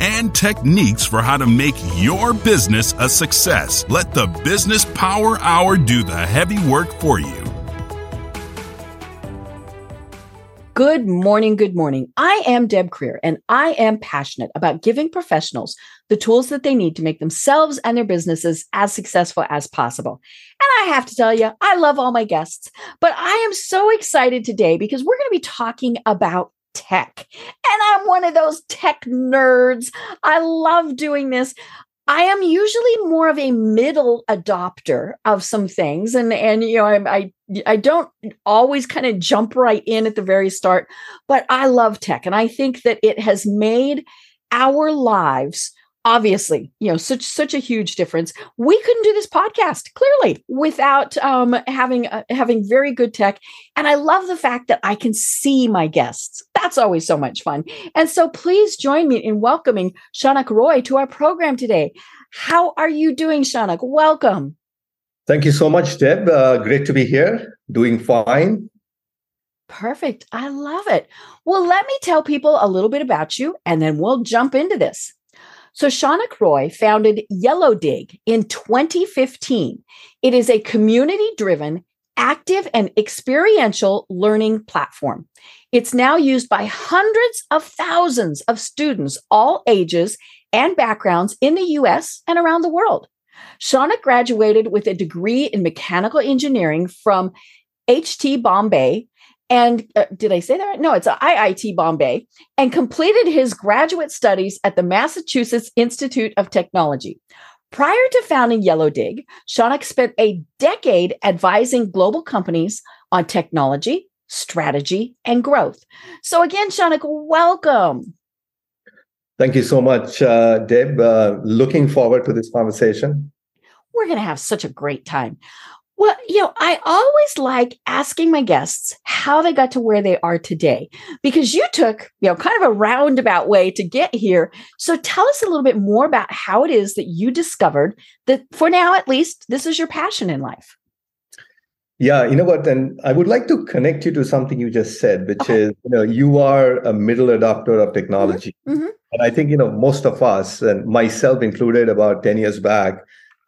and techniques for how to make your business a success. Let the Business Power Hour do the heavy work for you. Good morning. Good morning. I am Deb Krier, and I am passionate about giving professionals the tools that they need to make themselves and their businesses as successful as possible. And I have to tell you, I love all my guests, but I am so excited today because we're going to be talking about tech. And I'm one of those tech nerds. I love doing this. I am usually more of a middle adopter of some things, and and you know I I, I don't always kind of jump right in at the very start, but I love tech, and I think that it has made our lives obviously you know such such a huge difference. We couldn't do this podcast clearly without um, having uh, having very good tech. And i love the fact that i can see my guests. That's always so much fun. And so please join me in welcoming shaunak roy to our program today. How are you doing shaunak? Welcome. Thank you so much deb. Uh, great to be here. Doing fine. Perfect. I love it. Well let me tell people a little bit about you and then we'll jump into this so Shaunak Roy founded Yellowdig in 2015. It is a community driven, active, and experiential learning platform. It's now used by hundreds of thousands of students, all ages and backgrounds in the US and around the world. Shaunak graduated with a degree in mechanical engineering from HT Bombay and uh, did I say that right? No, it's IIT Bombay, and completed his graduate studies at the Massachusetts Institute of Technology. Prior to founding Yellow Dig, Shaunak spent a decade advising global companies on technology, strategy, and growth. So, again, Shaunak, welcome. Thank you so much, uh, Deb. Uh, looking forward to this conversation. We're going to have such a great time. Well, you know, I always like asking my guests how they got to where they are today because you took, you know, kind of a roundabout way to get here. So tell us a little bit more about how it is that you discovered that for now, at least, this is your passion in life. Yeah, you know what? And I would like to connect you to something you just said, which okay. is, you know, you are a middle adopter of technology. Mm-hmm. Mm-hmm. And I think, you know, most of us, and myself included about 10 years back,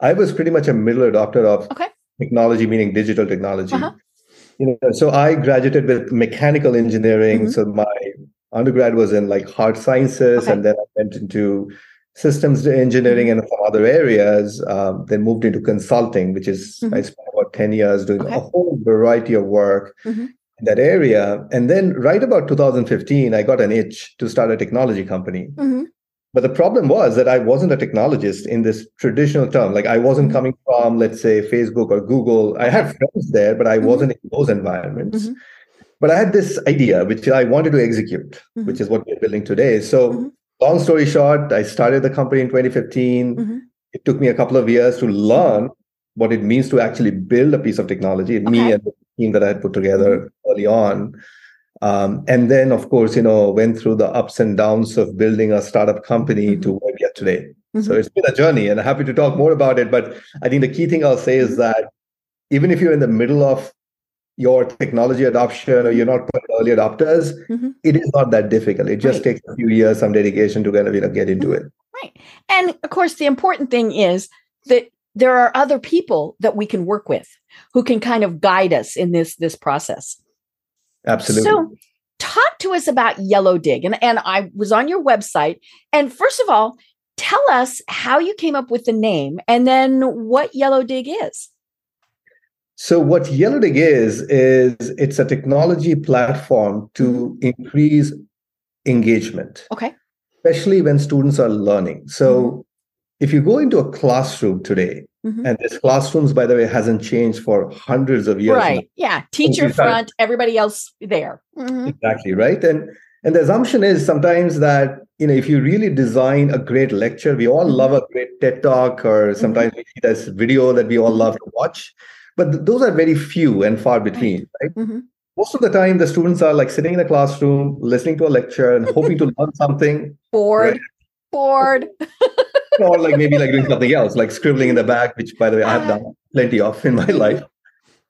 I was pretty much a middle adopter of okay technology meaning digital technology uh-huh. you know so i graduated with mechanical engineering mm-hmm. so my undergrad was in like hard sciences okay. and then i went into systems engineering mm-hmm. and some other areas um, then moved into consulting which is mm-hmm. i spent about 10 years doing okay. a whole variety of work mm-hmm. in that area and then right about 2015 i got an itch to start a technology company mm-hmm. But the problem was that I wasn't a technologist in this traditional term. Like I wasn't mm-hmm. coming from, let's say, Facebook or Google. I had friends there, but I mm-hmm. wasn't in those environments. Mm-hmm. But I had this idea, which I wanted to execute, mm-hmm. which is what we're building today. So, mm-hmm. long story short, I started the company in 2015. Mm-hmm. It took me a couple of years to learn what it means to actually build a piece of technology. Okay. Me and the team that I had put together early on. Um, and then, of course, you know, went through the ups and downs of building a startup company mm-hmm. to where we are today. Mm-hmm. So it's been a journey, and I'm happy to talk more about it. But I think the key thing I'll say is mm-hmm. that even if you're in the middle of your technology adoption or you're not early adopters, mm-hmm. it is not that difficult. It just right. takes a few years, some dedication to kind of you know get into mm-hmm. it. Right. And of course, the important thing is that there are other people that we can work with who can kind of guide us in this this process. Absolutely. So, talk to us about Yellowdig. And, and I was on your website. And first of all, tell us how you came up with the name and then what Yellowdig is. So what Yellowdig is is it's a technology platform to mm-hmm. increase engagement. Okay. Especially when students are learning. So mm-hmm. if you go into a classroom today, mm-hmm. and this classrooms, by the way, hasn't changed for hundreds of years. Right. Now. Yeah. Teacher front, everybody else there. Mm-hmm. Exactly. Right. And and the assumption is sometimes that you know if you really design a great lecture, we all mm-hmm. love a great TED talk, or mm-hmm. sometimes we see this video that we all love to watch but th- those are very few and far between right, Mm-hmm. most of the time the students are like sitting in a classroom listening to a lecture and hoping to learn something bored right? bored or like maybe like doing something else like scribbling in the back which by the way i have done plenty of in my life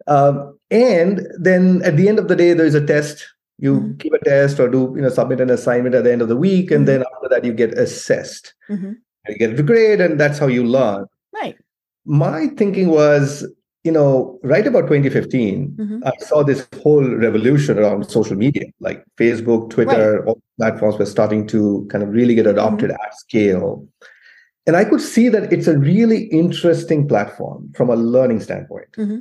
um, and then at the end of the day there's a test you mm-hmm. give a test or do you know submit an assignment at the end of the week and mm-hmm. then after that you get assessed mm-hmm. you get a grade and that's how you learn right my thinking was you know, right about 2015, mm-hmm. I saw this whole revolution around social media, like Facebook, Twitter, right. all platforms were starting to kind of really get adopted mm-hmm. at scale. And I could see that it's a really interesting platform from a learning standpoint, mm-hmm.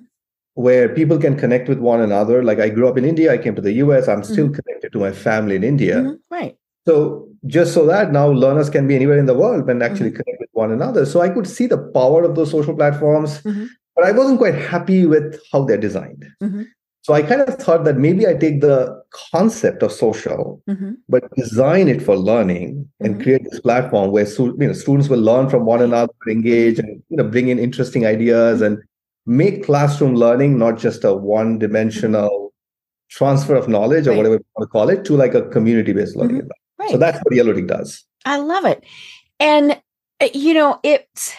where people can connect with one another. Like I grew up in India, I came to the US, I'm still mm-hmm. connected to my family in India. Mm-hmm. Right. So just so that now learners can be anywhere in the world and actually mm-hmm. connect with one another. So I could see the power of those social platforms but I wasn't quite happy with how they're designed. Mm-hmm. So I kind of thought that maybe I take the concept of social, mm-hmm. but design it for learning and mm-hmm. create this platform where you know, students will learn from one another, engage, and you know bring in interesting ideas and make classroom learning not just a one-dimensional transfer of knowledge or whatever you want to call it to like a community-based learning. Mm-hmm. Right. So that's what Yellow does. I love it, and uh, you know it's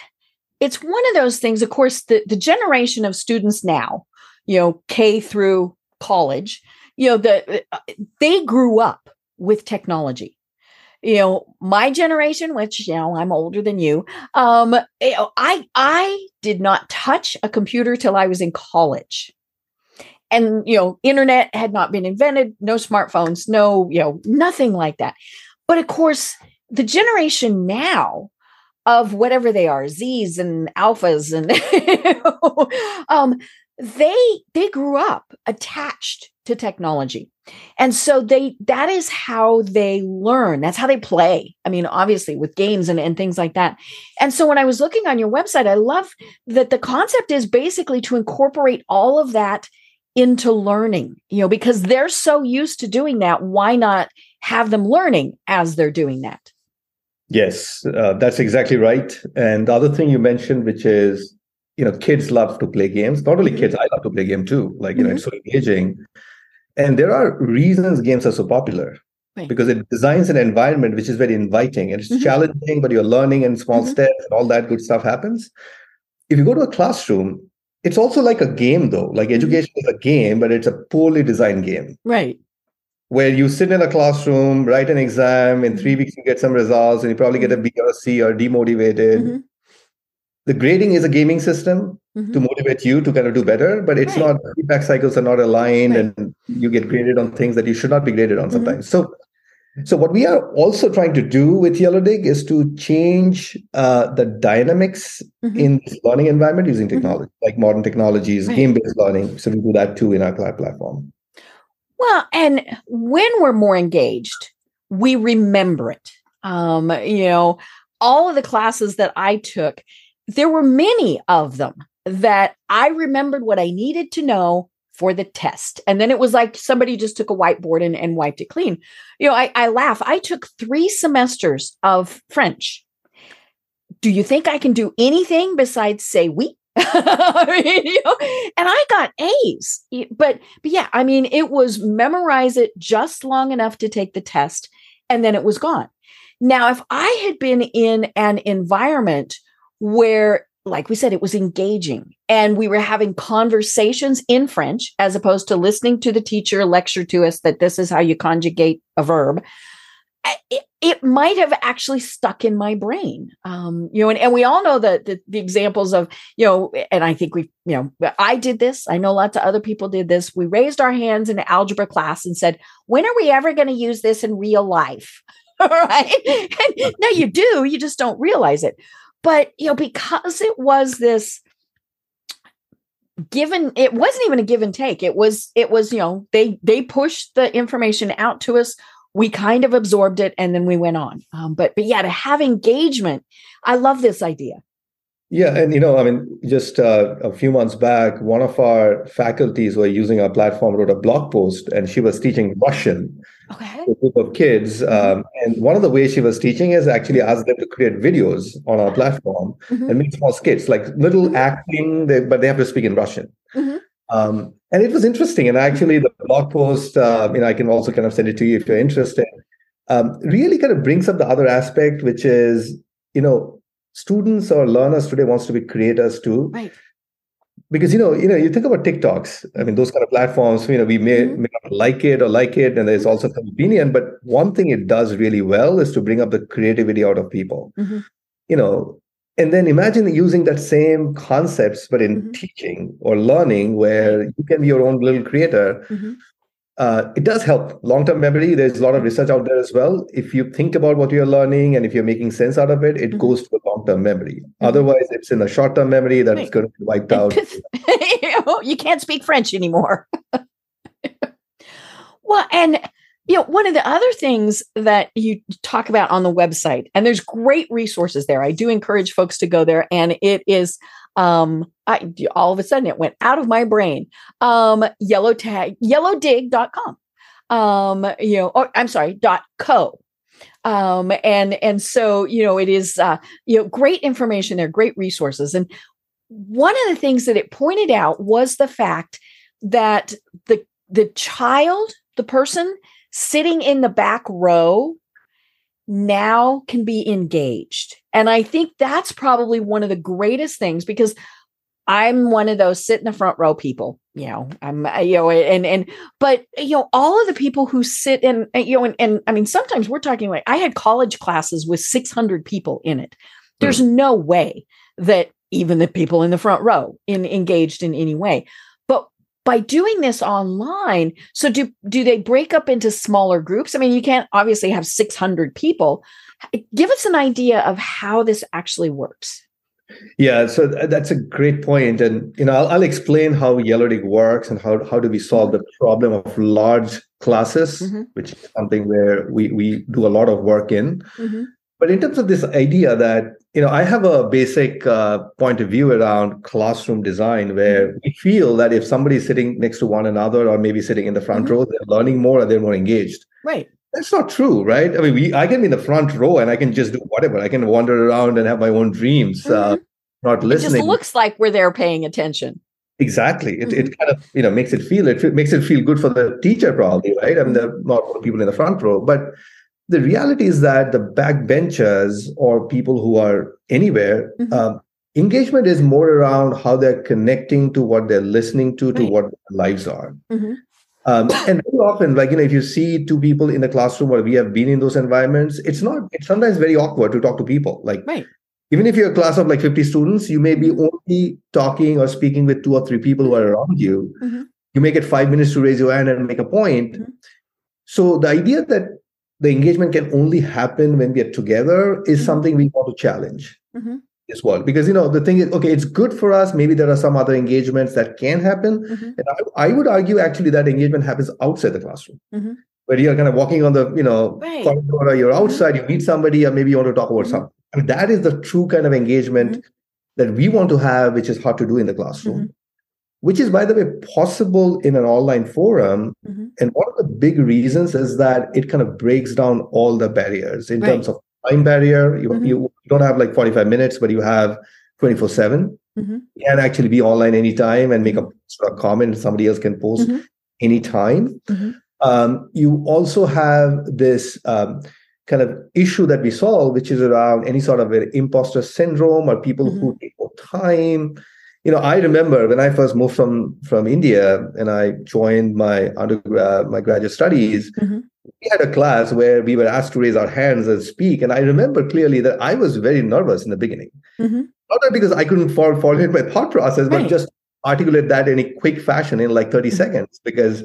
it's one of those things, of course, the, the generation of students now, you know, K through college, you know, the uh, they grew up with technology. You know, my generation, which you know, I'm older than you, um, you know, I I did not touch a computer till I was in college. And you know, internet had not been invented, no smartphones, no, you know, nothing like that. But of course, the generation now of whatever they are, Z's and alphas, and um, they they grew up attached to technology, and so they that is how they learn. That's how they play. I mean, obviously with games and, and things like that. And so when I was looking on your website, I love that the concept is basically to incorporate all of that into learning. You know, because they're so used to doing that. Why not have them learning as they're doing that? Yes, uh, that's exactly right. And the other thing you mentioned, which is, you know, kids love to play games. Not only kids, I love to play game too. Like, you mm-hmm. know, it's so engaging. And there are reasons games are so popular right. because it designs an environment which is very inviting and it's mm-hmm. challenging, but you're learning in small mm-hmm. steps and all that good stuff happens. If you go to a classroom, it's also like a game though. Like mm-hmm. education is a game, but it's a poorly designed game. Right where you sit in a classroom, write an exam, in three mm-hmm. weeks you get some results, and you probably get a B or a C or demotivated. Mm-hmm. The grading is a gaming system mm-hmm. to motivate you to kind of do better, but it's right. not feedback cycles are not aligned, right. and you get graded on things that you should not be graded on mm-hmm. sometimes. So so what we are also trying to do with Yellowdig is to change uh, the dynamics mm-hmm. in this learning environment using mm-hmm. technology, mm-hmm. like modern technologies, right. game-based learning. So we do that too in our cloud platform. Well, and when we're more engaged, we remember it. Um, you know, all of the classes that I took, there were many of them that I remembered what I needed to know for the test. And then it was like somebody just took a whiteboard and, and wiped it clean. You know, I, I laugh. I took three semesters of French. Do you think I can do anything besides say oui? I mean, you know, and I got A's. But but yeah, I mean, it was memorize it just long enough to take the test, and then it was gone. Now, if I had been in an environment where, like we said, it was engaging and we were having conversations in French as opposed to listening to the teacher lecture to us that this is how you conjugate a verb, it, it might have actually stuck in my brain. Um, you know, and, and we all know that the, the, examples of, you know, and I think we, you know, I did this. I know lots of other people did this. We raised our hands in algebra class and said, when are we ever going to use this in real life? right? And now you do, you just don't realize it. But you know, because it was this given it wasn't even a give and take. It was it was you know they they pushed the information out to us. We kind of absorbed it and then we went on. Um, but but yeah to have engagement i love this idea. Yeah and you know i mean just uh, a few months back one of our faculties were using our platform wrote a blog post and she was teaching russian okay. a group of kids um, and one of the ways she was teaching is actually ask them to create videos on our platform mm-hmm. and make small skits like little mm-hmm. acting they, but they have to speak in russian mm-hmm. um, and it was interesting. And actually, the blog post, uh, you know, I can also kind of send it to you if you're interested. Um, really kind of brings up the other aspect, which is, you know, students or learners today wants to be creators too. Right. Because you know, you know, you think about TikToks. I mean, those kind of platforms. You know, we may, mm-hmm. may not like it or like it, and there's also some opinion. But one thing it does really well is to bring up the creativity out of people. Mm-hmm. You know, and then imagine using that same concepts but in mm-hmm. teaching or learning where you can be your own little creator mm-hmm. Uh, it does help long-term memory there's a lot of research out there as well if you think about what you're learning and if you're making sense out of it it mm-hmm. goes to a long-term memory mm-hmm. otherwise it's in the short-term memory that's right. going to be wiped out you can't speak french anymore well and you know one of the other things that you talk about on the website and there's great resources there. I do encourage folks to go there and it is um I, all of a sudden it went out of my brain. Um yellow tag yellowdig.com um you know or, i'm sorry dot co. Um and and so you know it is uh you know great information there great resources. And one of the things that it pointed out was the fact that the the child the person sitting in the back row now can be engaged. And I think that's probably one of the greatest things because I'm one of those sit in the front row people, you know, I'm, you know, and, and, but, you know, all of the people who sit in, you know, and, and I mean, sometimes we're talking like I had college classes with 600 people in it. There's mm. no way that even the people in the front row in engaged in any way by doing this online so do do they break up into smaller groups i mean you can't obviously have 600 people give us an idea of how this actually works yeah so that's a great point and you know i'll, I'll explain how yellowdig works and how, how do we solve the problem of large classes mm-hmm. which is something where we, we do a lot of work in mm-hmm. but in terms of this idea that you know, I have a basic uh, point of view around classroom design where mm-hmm. we feel that if somebody's sitting next to one another or maybe sitting in the front mm-hmm. row, they're learning more and they're more engaged. Right. That's not true, right? I mean, we I can be in the front row and I can just do whatever. I can wander around and have my own dreams, uh, mm-hmm. uh, not listening. It just looks like we're there paying attention. Exactly. It, mm-hmm. it kind of you know makes it feel it makes it feel good for the teacher probably, right? I mean, there are not people in the front row, but the reality is that the backbenchers or people who are anywhere, mm-hmm. um, engagement is more around how they're connecting to what they're listening to, to right. what their lives are. Mm-hmm. Um, and very often, like you know, if you see two people in the classroom or we have been in those environments, it's not. It's sometimes very awkward to talk to people. Like right. even if you're a class of like 50 students, you may be mm-hmm. only talking or speaking with two or three people who are around you. Mm-hmm. You may get five minutes to raise your hand and make a point. Mm-hmm. So the idea that the engagement can only happen when we are together is mm-hmm. something we want to challenge mm-hmm. as well because you know the thing is okay it's good for us maybe there are some other engagements that can happen mm-hmm. and I, I, would argue actually that engagement happens outside the classroom mm-hmm. where you're kind of walking on the you know right. corridor or you're mm-hmm. outside you meet somebody or maybe you want to talk about something I mean, that is the true kind of engagement that we want to have which is hard to do in the classroom which is, by the way, possible in an online forum. Mm-hmm. And one of the big reasons is that it kind of breaks down all the barriers in right. terms of time barrier. You, mm-hmm. you, don't have like 45 minutes, but you have 24 7. Mm-hmm. You can actually be online anytime and make a sort of comment somebody else can post mm-hmm. anytime. Mm-hmm. Um, you also have this um, kind of issue that we solve, which is around any sort of imposter syndrome or people mm-hmm. who take more time you know, I remember when I first moved from from India and I joined my undergrad, my graduate studies. Mm-hmm. We had a class where we were asked to raise our hands and speak, and I remember clearly that I was very nervous in the beginning. Mm-hmm. Not because I couldn't follow, follow my thought process, right. but just articulate that in a quick fashion in like 30 mm-hmm. seconds because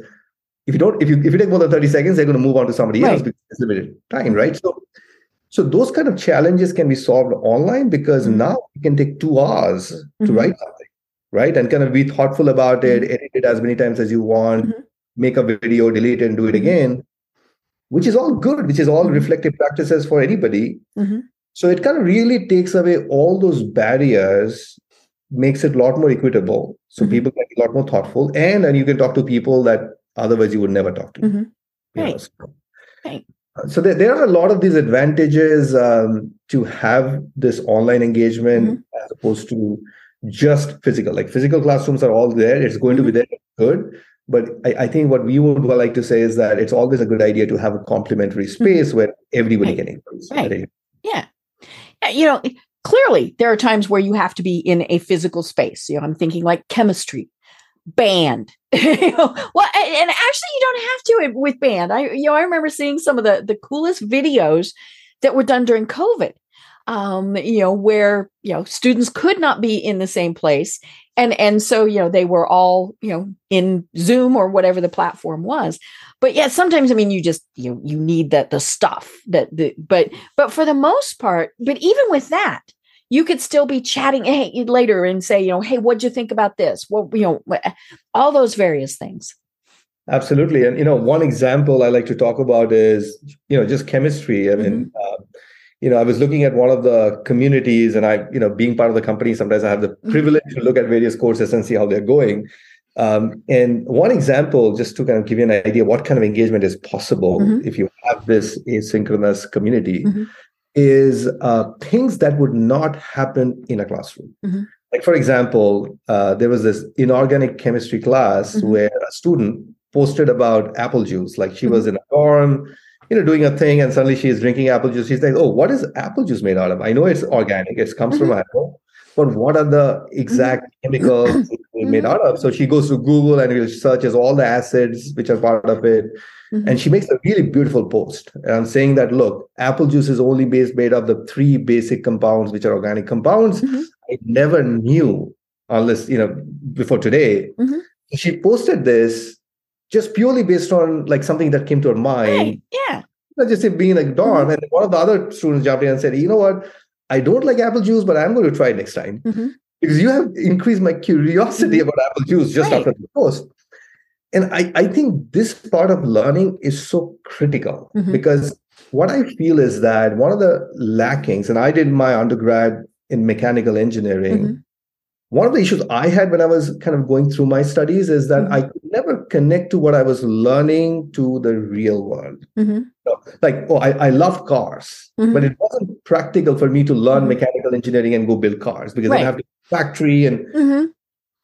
if you don't if you if you take more than 30 seconds they're going to move on to somebody right. else because it's limited time right so so those kind of challenges can be solved online because mm-hmm. now you can take two hours mm-hmm. to write something right and kind of be thoughtful about it mm-hmm. edit it as many times as you want mm-hmm. make a video delete it and do it mm-hmm. again which is all good which is all mm-hmm. reflective practices for anybody so it kind of really takes away all those barriers makes it a lot more equitable so people can be a lot more thoughtful and and you can talk to people that otherwise you would never talk to mm-hmm. right. Know, so, right. Uh, so there, there are a lot of these advantages um, to have this online engagement mm-hmm. as opposed to just physical like physical classrooms are all there it's going to be mm-hmm. there good but I, I, think what we would like to say is that it's always a good idea to have a complementary mm-hmm. space mm-hmm. where everybody right. can increase right. yeah you know clearly there are times where you have to be in a physical space you know i'm thinking like chemistry band you know, well and actually you don't have to with band i you know i remember seeing some of the the coolest videos that were done during covid um you know where you know students could not be in the same place and and so you know they were all you know in zoom or whatever the platform was but yeah sometimes i mean you just you you need that the stuff that the but but for the most part but even with that you could still be chatting hey, later and say, you know, hey, what'd you think about this? Well, you know, all those various things. Absolutely. And, you know, one example I like to talk about is, you know, just chemistry. I mean, mm-hmm. uh, you know, I was looking at one of the communities and I, you know, being part of the company, sometimes I have the mm-hmm. privilege to look at various courses and see how they're going. Um, and one example, just to kind of give you an idea what kind of engagement is possible mm-hmm. if you have this asynchronous community, mm-hmm is uh, things that would not happen in a classroom. Mm-hmm. Like, for example, uh, there was this inorganic chemistry class mm-hmm. where a student posted about apple juice. Like, she mm-hmm. was in a dorm, you know, doing a thing, and suddenly she's drinking apple juice. She's like, "Oh, what is apple juice made out of? I know it's organic; it comes from mm-hmm. apple." But what are the exact mm-hmm. chemicals made mm-hmm. out of? So she goes to Google and searches all the acids which are part of it Mm-hmm. And she makes a really beautiful post and saying that, look, apple juice is only based made of the three basic compounds, which are organic compounds. Mm-hmm. I never knew unless, you know, before today. Mm-hmm. She posted this just purely based on like something that came to her mind. Yeah. Just being like dorm. Mm-hmm. And one of the other students jumped in and said, you know what? I don't like apple juice, but I'm going to try it next time. Mm-hmm. Because you have increased my curiosity mm-hmm. about apple juice just right. after the post and I, I think this part of learning is so critical mm-hmm. because what I feel is that one of the lackings, and I did my undergrad in mechanical engineering. Mm-hmm. One of the issues I had when I was kind of going through my studies is that mm-hmm. I could never connect to what I was learning to the real world. Mm-hmm. like, oh, I, I love cars, mm-hmm. but it wasn't practical for me to learn mm-hmm. mechanical engineering and go build cars because right. I have to factory and.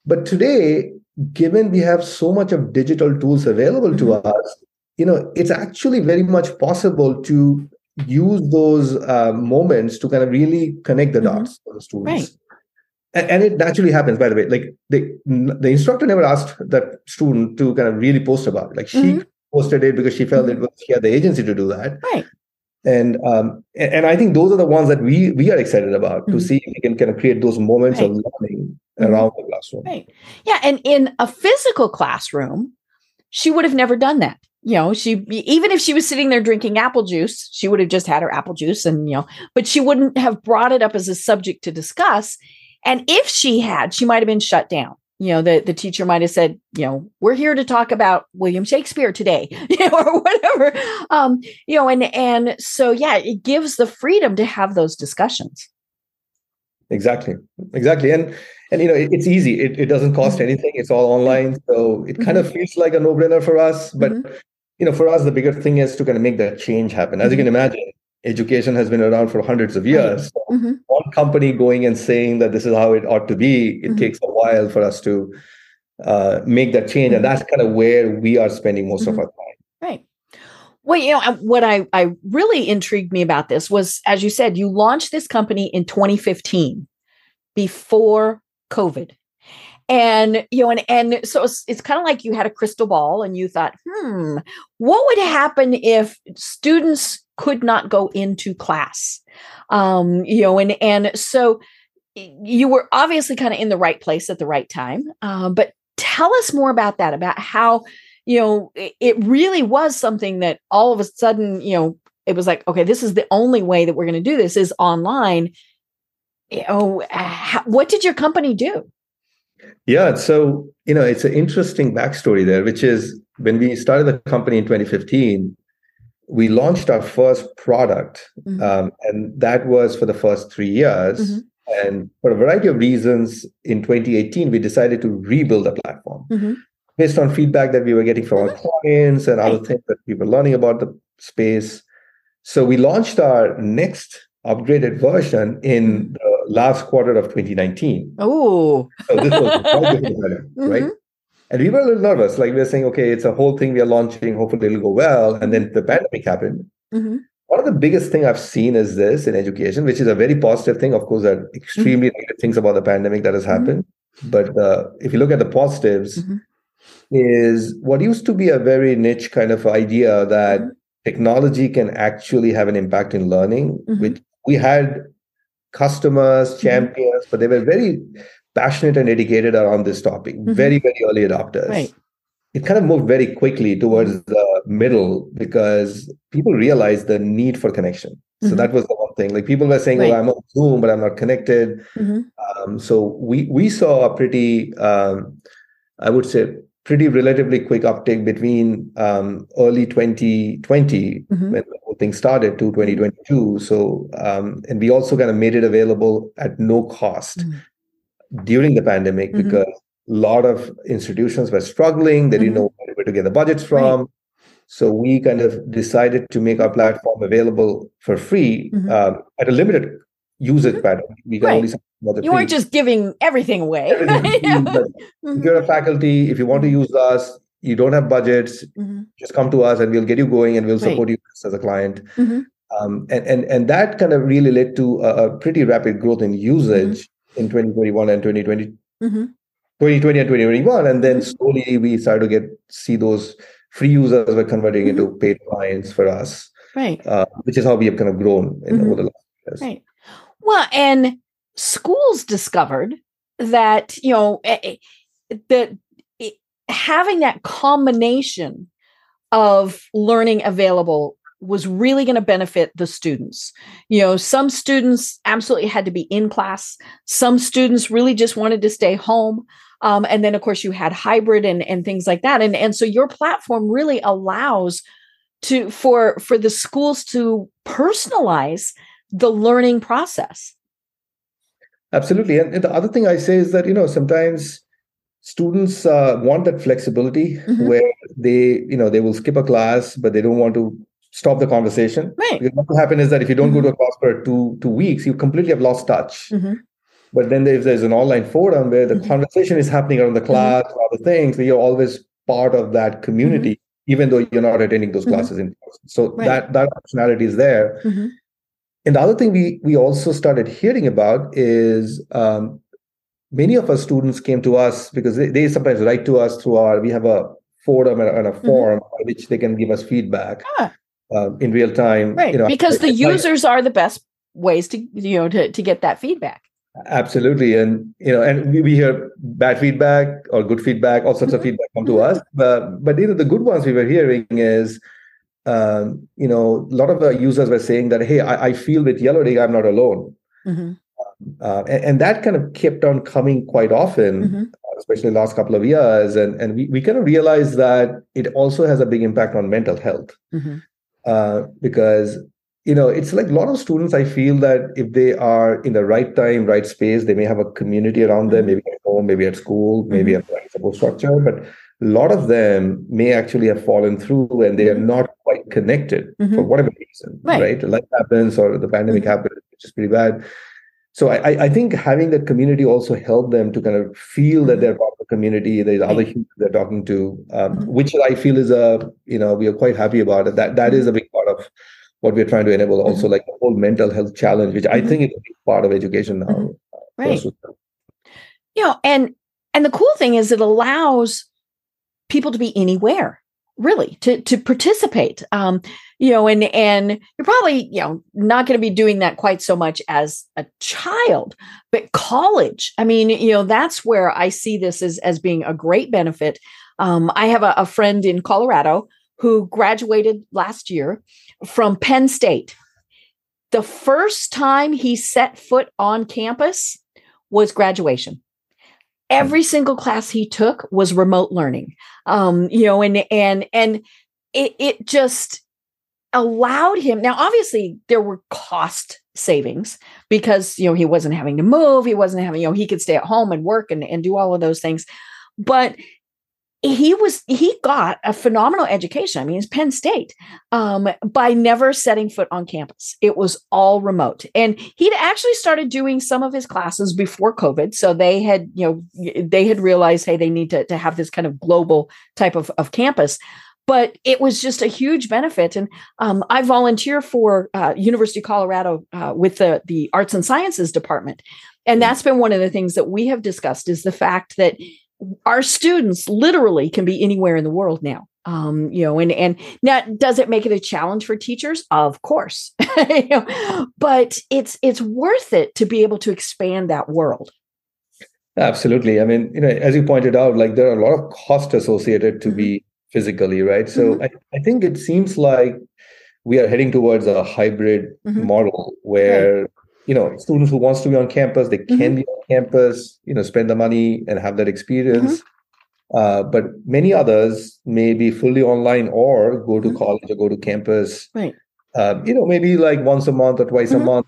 But today, given we have so much of digital tools available to mm-hmm. us you know it's actually very much possible to use those uh, moments to kind of really connect the mm-hmm. dots for the students right. And, and, it naturally happens by the way like the, the instructor never asked that student to kind of really post about it like she mm-hmm. posted it because she felt mm-hmm. it was she had the agency to do that right and um and, i think those are the ones that we we are excited about to mm-hmm. see if we can kind of create those moments right. of learning mm-hmm. around the classroom. Right. Yeah. And in a physical classroom, she would have never done that. You know, she even if she was sitting there drinking apple juice, she would have just had her apple juice and, you know, but she wouldn't have brought it up as a subject to discuss. And if she had, she might have been shut down. You know, the, the teacher might have said, you know, we're here to talk about William Shakespeare today, you know, or whatever. Um, you know, and and so yeah, it gives the freedom to have those discussions. Exactly. Exactly. And and you know it, it's easy it, it doesn't cost mm-hmm. anything it's all online so it kind mm-hmm. of feels like a no-brainer for us but mm-hmm. you know for us the bigger thing is to kind of make that change happen as you can mm-hmm. imagine education has been around for hundreds of years so mm-hmm. one company going and saying that this is how it ought to be it mm-hmm. takes a while for us to uh, make that change and that's kind of where we are spending most of our time right well, you know, what I, I really intrigued me about this was, as you said, you launched this company in 2015 before COVID. And you know, and and so it's, it's kind of like you had a crystal ball and you thought, hmm, what would happen if students could not go into class? Um, you know, and and so you were obviously kind of in the right place at the right time. Uh, but tell us more about that, about how you know, it, really was something that all of a sudden, you know, it was like, okay, this is the only way that we're going to do this is online. You know, how, what did your company do? Yeah, so you know, it's an interesting backstory there, which is when we started the company in 2015, we launched our first product, mm-hmm. um, and that was for the first three years. Mm-hmm. And for a variety of reasons, in 2018, we decided to rebuild the platform mm-hmm. based on feedback that we were getting from our mm-hmm. clients and other things that we were learning about the space. So we launched our next upgraded version in the last quarter of 2019. Oh, so this was mm-hmm. right? And we were a little nervous. Like we were saying, okay, it's a whole thing we are launching. Hopefully, it'll go well. And then the pandemic happened. Mm-hmm. One of the biggest thing I've seen is this in education, which is a very positive thing. Of course, there are extremely mm-hmm. negative things about the pandemic that has mm-hmm. happened. But uh, if you look at the positives, mm-hmm. is what used to be a very niche kind of idea that mm-hmm. technology can actually have an impact in learning, which we had customers, mm-hmm. champions, but they were very passionate and educated around this topic, mm-hmm. very, very early adopters. Right. It kind of moved very quickly towards the middle because people realized the need for connection. So mm-hmm. that was the one thing. Like people were saying, right. "Well, I'm on Zoom, but I'm not connected." Mm-hmm. Um, so we we saw a pretty, um, I would say, pretty relatively quick uptake between um, early 2020 mm-hmm. when thing started to 2022 so um, and we also kind of made it available at no cost mm-hmm. during the pandemic mm-hmm. because a lot of institutions were struggling they didn't mm-hmm. know where to get the budgets from right. so we kind of decided to make our platform available for free mm-hmm. um, at a limited usage mm-hmm. pattern we can right. only you weren't just giving everything away. Everything mm-hmm. If you're a faculty, if you want to use us, you don't have budgets, mm-hmm. just come to us and we'll get you going and we'll support right. you as a client. Mm-hmm. Um, and, and, and that kind of really led to a, a pretty rapid growth in usage mm-hmm. in 2021 and 2020. 2020 and 2021 and then mm-hmm. slowly we started to get see those free users were converting into mm-hmm. paid clients for us right uh, which is how we have kind of grown in over the last years right well and schools discovered that you know eh, eh, that having that combination of learning available was really going to benefit the students. You know, some students absolutely had to be in class. Some students really just wanted to stay home. Um, and then, of course, you had hybrid and, and things like that. And, and so your platform really allows to for for the schools to personalize the learning process. Absolutely. And, the other thing I say is that, you know, sometimes students uh, want that flexibility mm-hmm. where they, you know, they will skip a class, but they don't want to stop the conversation. Right. Because what will happen is that if you don't mm-hmm. go to a class for two, two weeks, you completely have lost touch. Mm-hmm. But then if there's an online forum where the mm-hmm. conversation is happening around the mm-hmm. class or other things, you're always part of that community, mm-hmm. even though you're not attending those classes in person. So right. that, that optionality is there. And the other thing we we also started hearing about is um, many of our students came to us because they, they sometimes write to us through our we have a forum and a, mm-hmm. forum mm-hmm. which they can give us feedback ah. uh, in real time. Right, you know, because the users are the best ways to you know to to get that feedback. Absolutely, and you know, and we, we hear bad feedback or good feedback, all sorts mm-hmm. of feedback come to mm-hmm. us. But but you know, the good ones we were hearing is um, you know, a lot of the users were saying that, hey, I, I feel with Yellowdig, I'm not alone. Mm-hmm. Uh, and, and, that kind of kept on coming quite often, mm-hmm. especially last couple of years. And, and we, we kind of realized that it also has a big impact on mental health. Mm-hmm. Uh, because, you know, it's like a lot of students, I feel that if they are in the right time, right space, they may have a community around them, mm-hmm. maybe at home, maybe at school, maybe mm-hmm. a support structure. But a lot of them may actually have fallen through and they are mm-hmm. not quite connected for whatever reason, right. right? Life happens or the pandemic happens, which is pretty bad. So I, I think having that community also helped them to kind of feel that mm-hmm. they're part of the community. There's other humans they're talking to, um, mm-hmm. which I feel is a you know we are quite happy about it. That that is a big part of what we're trying to enable. Also, like the whole mental health challenge, which I think is a big part of education now. Uh, right. You know, and and the cool thing is it allows people to be anywhere really to to participate um you know and and you're probably you know not going to be doing that quite so much as a child but college i mean you know that's where i see this as as being a great benefit Um, I have a, a friend in Colorado who graduated last year from Penn State. The first time he set foot on campus was graduation. Every single class he took was remote learning. Um, you know, and and and it it just allowed him now obviously there were cost savings because you know he wasn't having to move he wasn't having you know he could stay at home and work and, and do all of those things but he was he got a phenomenal education. I mean it's penn state um, by never setting foot on campus. It was all remote. And he'd actually started doing some of his classes before covid. So they had you know they had realized hey they need to, to have this kind of global type of, of campus. But it was just a huge benefit. And um, I volunteer for uh, University of Colorado uh, with the the Arts and Sciences department, and mm. that's been one of the things that we have discussed is the fact that our students literally can be anywhere in the world now. Um, you know, and and now does it make it a challenge for teachers? Of course, you know, but it's it's worth it to be able to expand that world. Absolutely. I mean, you know, as you pointed out, like there are a lot of costs associated to mm-hmm. be physically, right? So mm-hmm. I, I think it seems like we are heading towards a hybrid mm-hmm. model where right. You know students who wants to be on campus they mm-hmm. can be on campus you know spend the money and have that experience mm-hmm. uh, but many others may be fully online or go to mm-hmm. college or go to campus right uh, you know maybe like once a month or twice a mm-hmm. month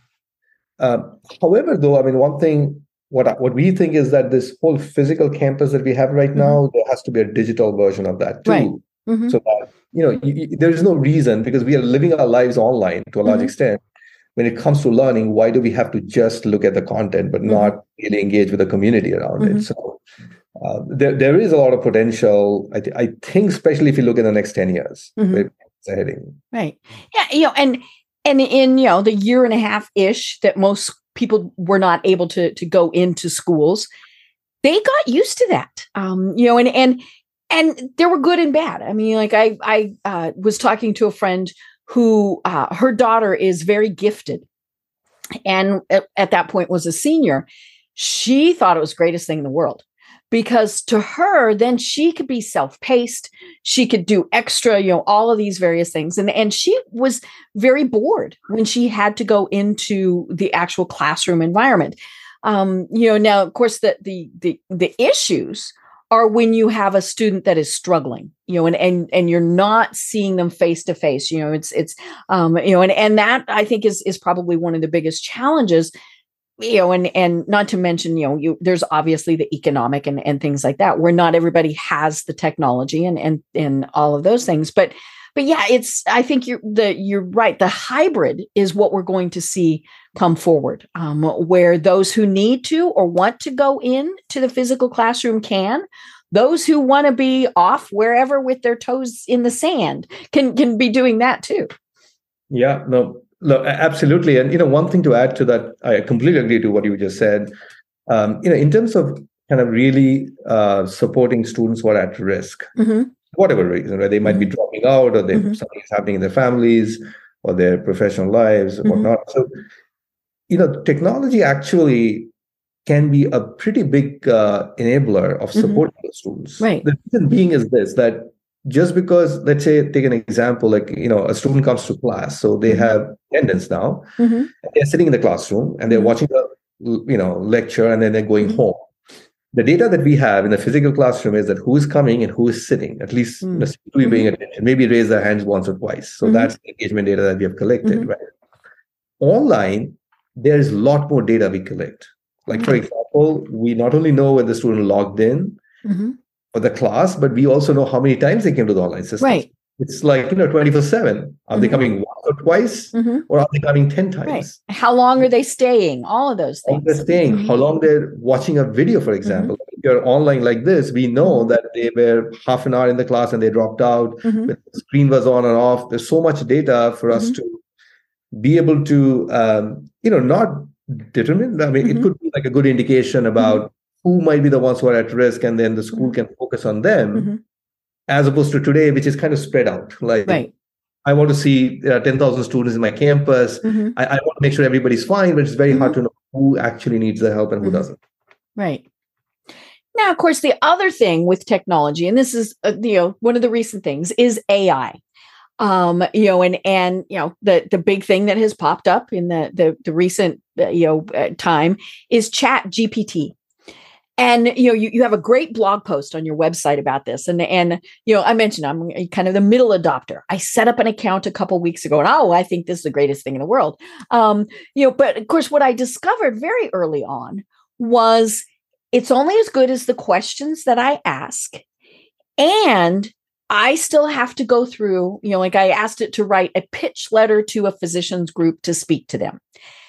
uh, however though i mean one thing what what we think is that this whole physical campus that we have right mm-hmm. now, there has to be a digital version of that too. Right. Mm-hmm. So that you know, there is no reason because we are living our lives online to a large mm-hmm. extent. When it comes to learning, why do we have to just look at the content but mm-hmm. not really engage with the community around it? Mm-hmm. So uh, there there is a lot of potential. I, th- I think, especially if you look in the next ten years, mm-hmm. heading. Right. Yeah. You know, and and in you know the year and a half ish that most people were not able to to go into schools they got used to that um, you know and and and there were good and bad i mean like i i uh, was talking to a friend who uh, her daughter is very gifted. And at, at that point was a senior. She thought it was greatest thing in the world because to her then she could be self-paced. She could do extra you know all of these various things. And and she was very bored when she had to go into the actual classroom environment. Um you know now of course the the the, the issues are when you have a student that is struggling you know and and and you're not seeing them face to face you know it's it's um you know and and that i think is is probably one of the biggest challenges you know and and not to mention you know you there's obviously the economic and and things like that where not everybody has the technology and and and all of those things but but yeah it's i think you're the you're right the hybrid is what we're going to see come forward um, where those who need to or want to go in to the physical classroom can those who want to be off wherever with their toes in the sand can can be doing that too yeah no Look, absolutely. And you know, one thing to add to that, I completely agree to what you just said. Um, you know, in terms of kind of really uh, supporting students who are at risk, mm-hmm. Whatever reason, right? They might be mm-hmm. dropping out, or they, mm-hmm. something is happening in their families or their professional lives, or mm-hmm. whatnot. So, you know, technology actually can be a pretty big uh, enabler of mm-hmm. supporting the students. Right. The reason being is this: that just because let's say take an example like you know a student comes to class so they mm-hmm. have attendance now mm-hmm. they're sitting in the classroom and they're mm-hmm. watching a you know lecture and then they're going mm-hmm. home the data that we have in the physical classroom is that who is coming and who is sitting at least mm-hmm. be paying attention maybe raise their hands once or twice so mm-hmm. that's the engagement data that we have collected right online there is a lot more data we collect like for example we not only know when the student logged in for the class, but we also know how many times they came to the online system. Right. It's like, you know, 24 7. Are mm-hmm. they coming once or twice? Mm-hmm. Or are they coming 10 times? Right. How long are they staying? All of those things. they're staying, mm-hmm. how long they're watching a video, for example. Mm-hmm. If you're online like this, we know mm-hmm. that they were half an hour in the class and they dropped out. Mm-hmm. The screen was on and off. There's so much data for us to be able to, um, you know, not determine. I mean, it could be like a good indication about who might be the ones who are at risk and then the school can focus on them. As opposed to today which is kind of spread out like right. i want to see uh, 10000 students in my campus mm-hmm. I, I, want to make sure everybody's fine but it's very hard mm-hmm. to know who actually needs the help and who mm-hmm. doesn't right Now, of course, the other thing with technology, and this is uh, you know one of the recent things, is AI. Um, you know, and and you know the the big thing that has popped up in the the, the recent uh, you know uh, time is Chat GPT and you know you, you have a great blog post on your website about this. And and you know i mentioned i'm kind of the middle adopter. I set up an account a couple weeks ago and oh i think this is the greatest thing in the world. Um you know but of course what i discovered very early on was it's only as good as the questions that i ask. And I still have to go through, you know, like I asked it to write a pitch letter to a physician's group to speak to them.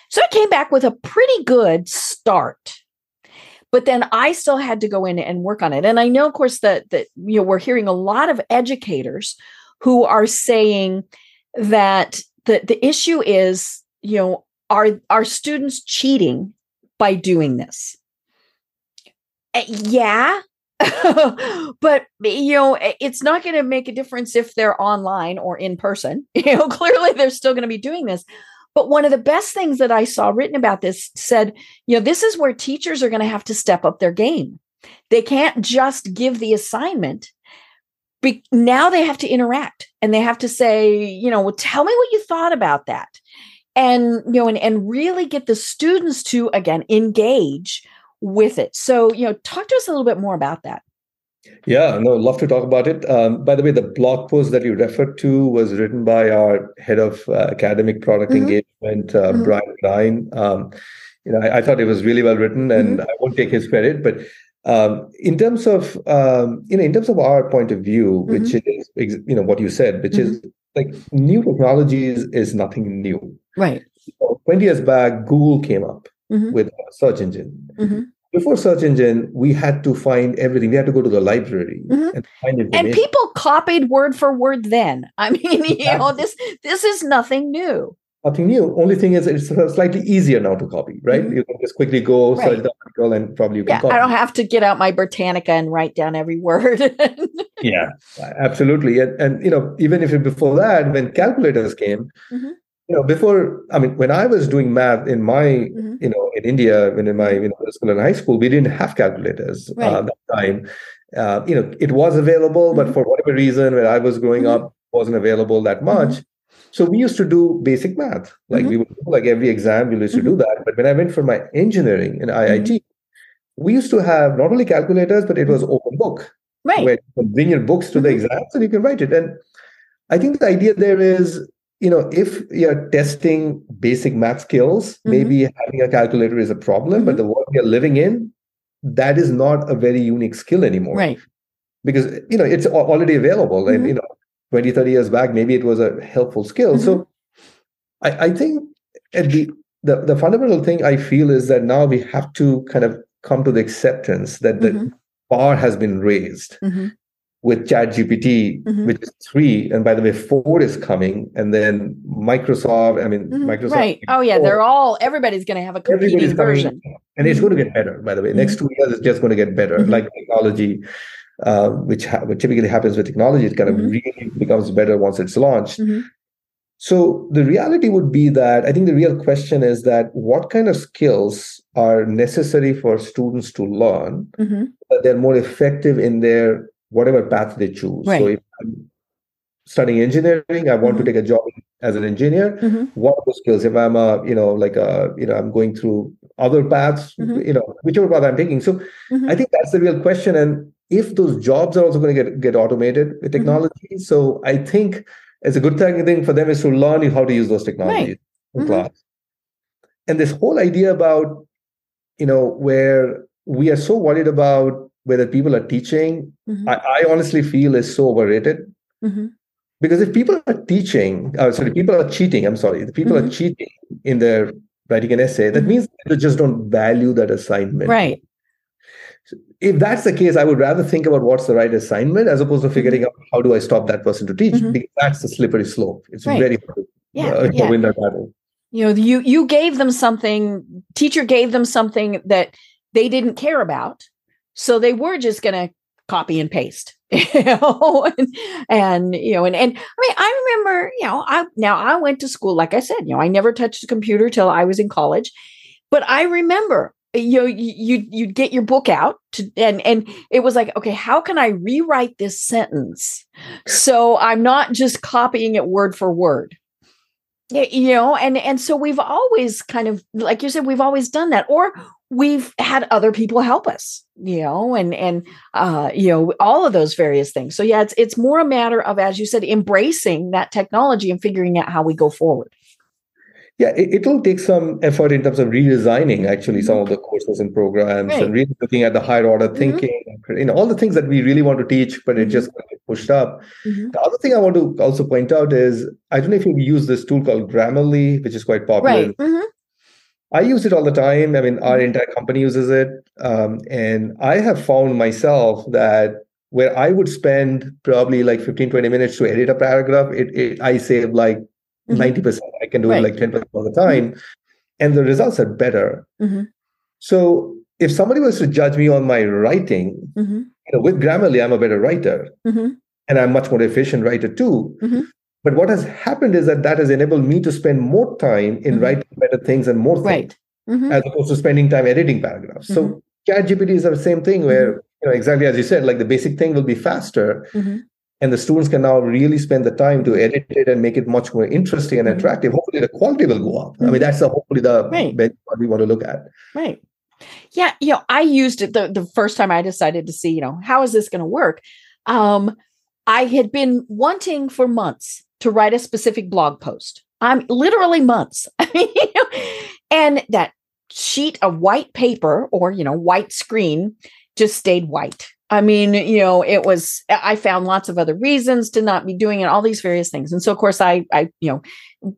So it came back with a pretty good start but then I still had to go in and work on it. And I know, of course, that that you know we're hearing a lot of educators who are saying that the the issue is, you know, are are students cheating by doing this? Uh, yeah, but you know it's not going to make a difference if they're online or in person you know clearly they're still going to be doing this but one of the best things that I saw written about this said, you know, this is where teachers are going to have to step up their game. They can't just give the assignment. Be- now they have to interact and they have to say, you know, well, tell me what you thought about that. And, you know, and, and really get the students to, again, engage with it. So, you know, talk to us a little bit more about that. Yeah, no, love to talk about it. Um, by the way, the blog post that you referred to was written by our head of uh, academic product mm-hmm. engagement, uh, mm-hmm. Brian Ryan. Um, you know, I, I, thought it was really well written, and mm-hmm. I won't take his credit. But um, in terms of um, you know, in terms of our point of view, which mm-hmm. is you know what you said, which is mm-hmm. like new technologies is nothing new. Right. So Twenty years back, Google came up mm-hmm. with a search engine before search engine we had to find everything. We had to go to the library mm-hmm. and find information. and people copied word for word then. I mean you know this this is nothing new. Nothing new. Only thing is it's slightly easier now to copy right? Mm-hmm. you can just quickly go right. search the article and probably you can yeah, copy. i don't have to get out my britannica and write down every word. Yeah absolutely. And, and you know even if before that when calculators came mm-hmm you know before i mean when i was doing math in my mm-hmm. you know in india when in my you know school and high school we didn't have calculators uh, right. uh, that time uh, you know it was available mm-hmm. but for whatever reason when i was growing mm-hmm. up wasn't available that mm-hmm. much so we used to do basic math like we mm-hmm. would do like every exam we used to do mm-hmm. that but when i went for my engineering in iit we used to have not only calculators but it was open book right where you can bring your books to the exams and you can write it and i think the idea there is you know, if you're testing basic math skills, mm-hmm. maybe having a calculator is a problem, mm-hmm. but the world you're living in, that is not a very unique skill anymore. Right. Because, you know, it's already available. Mm-hmm. And, you know, 20, 30 years back, maybe it was a helpful skill. So mm-hmm. I, I think at the, the, the fundamental thing I feel is that now we have to kind of come to the acceptance that the mm-hmm. bar has been raised. Mm-hmm with chat gpt mm-hmm. which is three and by the way four is coming and then microsoft i mean mm-hmm. microsoft right oh yeah they they're all everybody's going to have a competing version and it's going to get better by the way mm-hmm. next two years it's just going to get better mm-hmm. like technology uh, which, ha- which typically happens with technology it kind of mm-hmm. really becomes better once it's launched mm-hmm. so the reality would be that i think the real question is that what kind of skills are necessary for students to learn that they're more effective in their whatever path they choose. Right. So if I'm studying engineering, I want mm-hmm. to take a job as an engineer. Mm-hmm. What are the skills? If I'm a, you know, like a, you know, I'm going through other paths, mm-hmm. you know, whichever path I'm taking. So mm-hmm. I think that's the real question. And if those jobs are also going to get get automated with mm-hmm. technology, so I think it's a good thing for them is to learn how to use those technologies right. in mm-hmm. class. And this whole idea about, you know, where we are so worried about whether people are teaching, mm-hmm. I, I, honestly feel is so overrated. Mm-hmm. Because if people are teaching, uh, sorry, people are cheating, I'm sorry, the people mm-hmm. are cheating in their writing an essay, that mm-hmm. means they just don't value that assignment. Right. If that's the case, I would rather think about what's the right assignment as opposed to mm-hmm. figuring out how do I stop that person to teach, mm-hmm. because that's the slippery slope. It's right. very hard yeah, uh, yeah. win that battle. You know, you you gave them something, teacher gave them something that they didn't care about so they were just going to copy and paste, you know, and, and, you know, and, and I mean, I remember, you know, I, now I went to school, like I said, you know, I never touched a computer till I was in college, but I remember you know you you'd get your book out to, and and it was like okay how can i rewrite this sentence? So i'm not just copying it word for word. You know and and so we've always kind of like you said we've always done that or we've had other people help us you know and and uh you know all of those various things so yeah it's it's more a matter of as you said embracing that technology and figuring out how we go forward yeah, it, will take some effort in terms of redesigning actually some of the courses and programs right. and really looking at the higher order mm-hmm. thinking, you know, all the things that we really want to teach, but it just mm-hmm. pushed up. Mm-hmm. The other thing I want to also point out is I don't know if you use this tool called Grammarly, which is quite popular. Right. Mm-hmm. I use it all the time. I mean, our mm-hmm. entire company uses it. Um, and I have found myself that where I would spend probably like 15, 20 minutes to edit a paragraph, it, it I save like mm-hmm. 90%. I can do right. it like 10% of the time. Mm-hmm. And the results are better. Mm-hmm. So if somebody was to judge me on my writing, mm-hmm. you know, with Grammarly, I'm a better writer. Mm-hmm. And I'm much more efficient writer too. Mm-hmm. But what has happened is that that has enabled me to spend more time in writing better things and more things, right. as opposed to spending time editing paragraphs. So ChatGPT is the same thing where, you know, exactly as you said, like the basic thing will be faster and the students can now really spend the time to edit it and make it much more interesting and mm-hmm. attractive hopefully the quality will go up mm-hmm. i mean mm-hmm. that's the, hopefully the right. benchmark we want to look at right yeah you know i used it the, the first time i decided to see you know how is this going to work um i had been wanting for months to write a specific blog post i'm literally months and that sheet of white paper or you know white screen just stayed white I mean, you know, it was, I found lots of other reasons to not be doing it, all these various things. And so, of course, I, I, you know,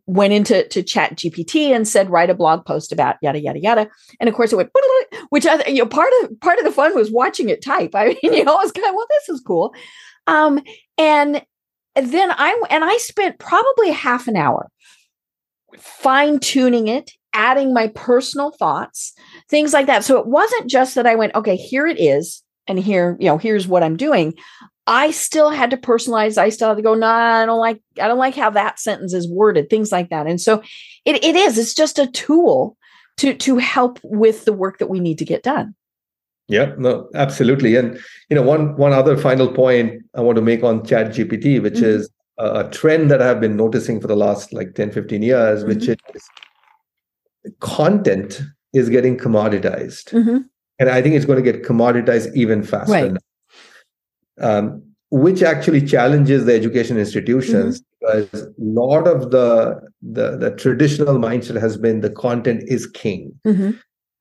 went into to chat GPT and said, write a blog post about yada, yada, yada. And of course it went, which I, you know, part of, part of the fun was watching it type. I mean, you know, I was kind of, well, this is cool. Um, and then I, and I spent probably half an hour fine tuning it, adding my personal thoughts, things like that. So it wasn't just that I went, okay, here it is and here, you know, here's what I'm doing. I still had to personalize. I still had to go, nah, I don't like, I don't like how that sentence is worded, things like that. And so it, it is, it's just a tool to to help with the work that we need to get done. Yeah, no, absolutely. And you know, one one other final point I want to make on Chat GPT, which mm-hmm. is a trend that I've been noticing for the last like 10, 15 years, mm-hmm. which is content is getting commoditized. Mm-hmm and I think it's going to get commoditized even faster. Right. Um, which actually challenges the education institutions mm-hmm. because a lot of the, the, the traditional mindset has been the content is king, mm-hmm.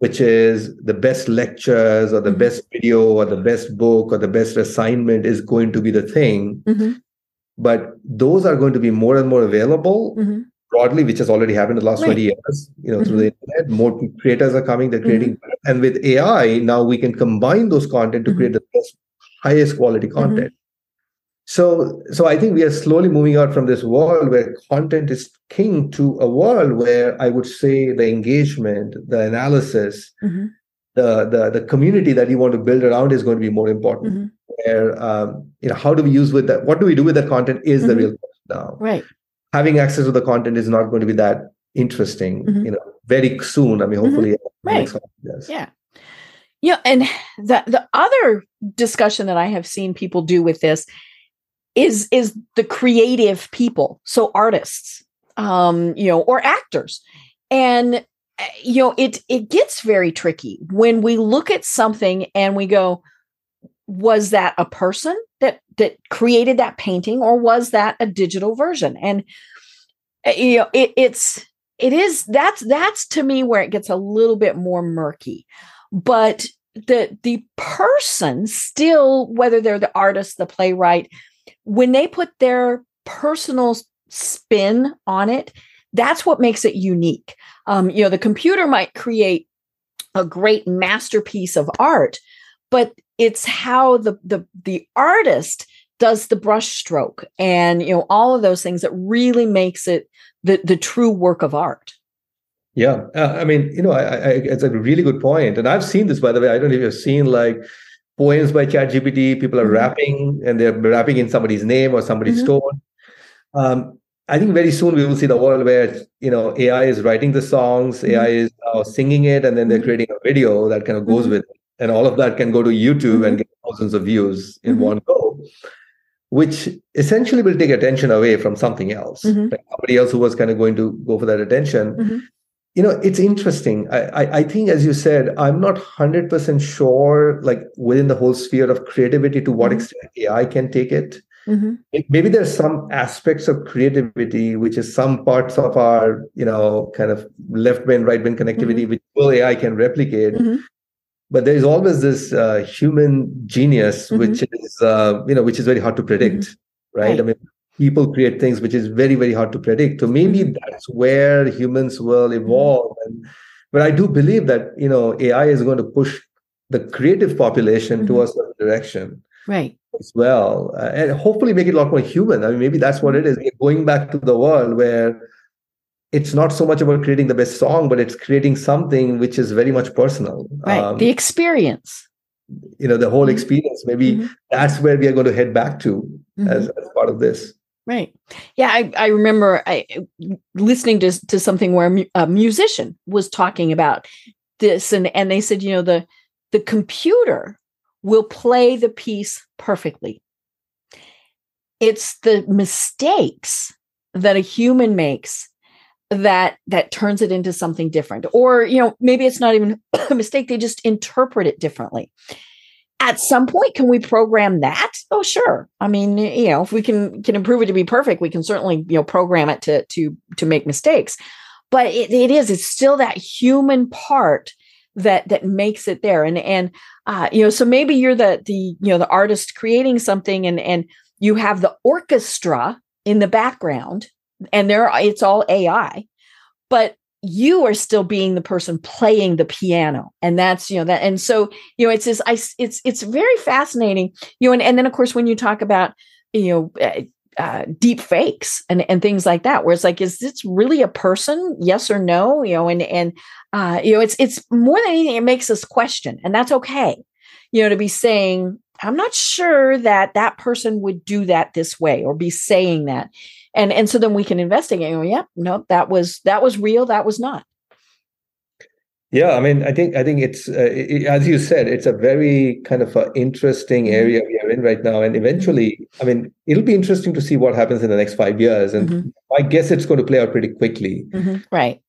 Which is the best lectures or the mm-hmm. best video or the best book or the best assignment is going to be the thing. Mm-hmm. But those are going to be more and more available mm-hmm broadly, which has already happened in the last right. 20 years, you know, mm-hmm. through the internet, more creators are coming, they're creating. Mm-hmm. And with AI, now we can combine those content to mm-hmm. create the best, highest quality mm-hmm. content. So, so I think we are slowly moving out from this world where content is king to a world where I would say the engagement, the analysis, mm-hmm. the, the the community that you want to build around is going to be more important. Mm-hmm. Where um, you know, how do we use with that? What do we do with that content? Is the real question now. Right having access to the content is not going to be that interesting mm-hmm. you know very soon i mean mm-hmm. hopefully mm-hmm. right. yeah yeah and the the other discussion that i have seen people do with this is is the creative people. So artists um you know or actors. And eh, you know it it gets very tricky when we look at something and we go was that a person that that created that painting or was that a digital version? And uh, you know it, it's it is that's that's to me where it gets a little bit more murky. But the the person still whether they're the artist the playwright when they put their personal spin on it that's what makes it unique. Um, you know the computer might create a great masterpiece of art but it's how the the the artist does the brush stroke and you know all of those things that really makes it the the true work of art. Yeah. Uh, i mean you know I, I, it's a really good point and i've seen this by the way. I don't know if you've seen like poems by chat gpt people are mm-hmm. rapping and they're rapping in somebody's name or somebody's mm-hmm. tone um, I think very soon we will see the world where you know AI is writing the songs, mm-hmm. AI is uh, singing it, and then they're mm-hmm. creating a video that kind of goes mm-hmm. with it, and all of that can go to YouTube mm-hmm. and get thousands of views in mm-hmm. one go, which essentially will take attention away from something else, mm-hmm. like somebody else who was kind of going to go for that attention. You know, it's interesting. I, I, I think, as you said, I'm not hundred percent sure, like within the whole sphere of creativity, to what extent AI can take it. Mm-hmm. Maybe there's some aspects of creativity, which is some parts of our, you know, kind of left brain, right brain connectivity, mm-hmm. which full AI can replicate. Mm-hmm. But there is always this uh, human genius, mm-hmm. which is, uh, you know, which is very hard to predict, mm-hmm. right? right? I mean, people create things which is very, very hard to predict. So maybe mm-hmm. that's where humans will evolve. And, but I do believe that, you know, AI is going to push the creative population to a certain direction. Right as well, uh, and hopefully make it a lot more human. I mean, maybe that's what it is. We're going back to the world where it's not so much about creating the best song, but it's creating something which is very much personal. Right. Um, the experience. You know, the whole mm-hmm. experience. Maybe mm-hmm. that's where we are going to head back to mm-hmm. as, as part of this. Right. Yeah, I, I remember I listening to to something where a musician was talking about this, and and they said, you know, the the computer will play the piece perfectly. It's the mistakes that a human makes that that turns it into something different or you know maybe it's not even a mistake they just interpret it differently at some point can we program that? Oh sure. I mean you know if we can can improve it to be perfect we can certainly you know program it to to to make mistakes. But it, it is it's still that human part that that makes it there. And and uh, you know so maybe you're the the you know the artist creating something and and you have the orchestra in the background and there it's all ai but you are still being the person playing the piano. And that's you know that and so you know it's this i it's it's very fascinating you know and, and then of course when you talk about you know uh, uh, deep fakes and, and things like that where it's like is this really a person? Yes or no? You know and and uh, you know it's it's more than anything it makes us question and that's okay. You know to be saying i'm not sure that that person would do that this way or be saying that and and so then we can investigate oh yeah no that was that was real that was not yeah, I mean, I think I think it's uh, it, as you said, it's a very kind of a interesting mm-hmm. area we are in right now, and eventually, I mean, it'll be interesting to see what happens in the next five years, and mm-hmm. I guess it's going to play out pretty quickly, mm-hmm. right?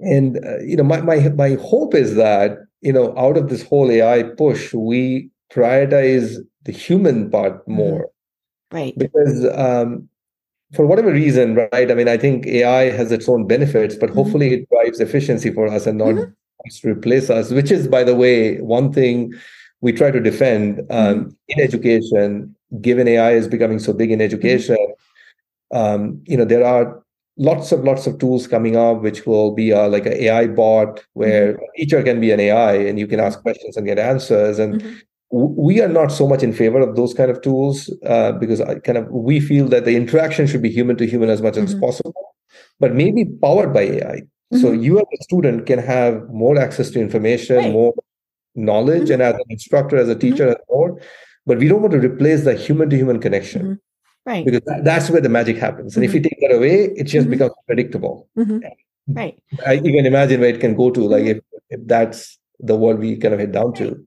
And uh, you know, my my my hope is that you know, out of this whole AI push, we prioritize the human part mm-hmm. more, right? Because um, for whatever reason, right? I mean, I think AI has its own benefits, but mm-hmm. hopefully it drives efficiency for us and not mm-hmm replace us, which is, by the way, one thing we try to defend um, mm-hmm. in education. Given AI is becoming so big in education, um, you know there are lots of lots of tools coming up, which will be uh, like an AI bot where mm-hmm. a teacher can be an AI and you can ask questions and get answers. And mm-hmm. We are not so much in favor of those kind of tools uh, because I kind of we feel that the interaction should be human to human as much as mm-hmm. possible, but maybe powered by AI. Mm-hmm. So you as a student can have more access to information, right. more knowledge, mm-hmm. and as an instructor, as a teacher, mm-hmm. more. But we don't want to replace the human to human connection. Mm-hmm. Right. Because that, that's where the magic happens. And if you mm-hmm. take that away, it just mm-hmm. becomes predictable. Right. I, you can imagine where it can go to, like if, if that's the world we kind of head down to.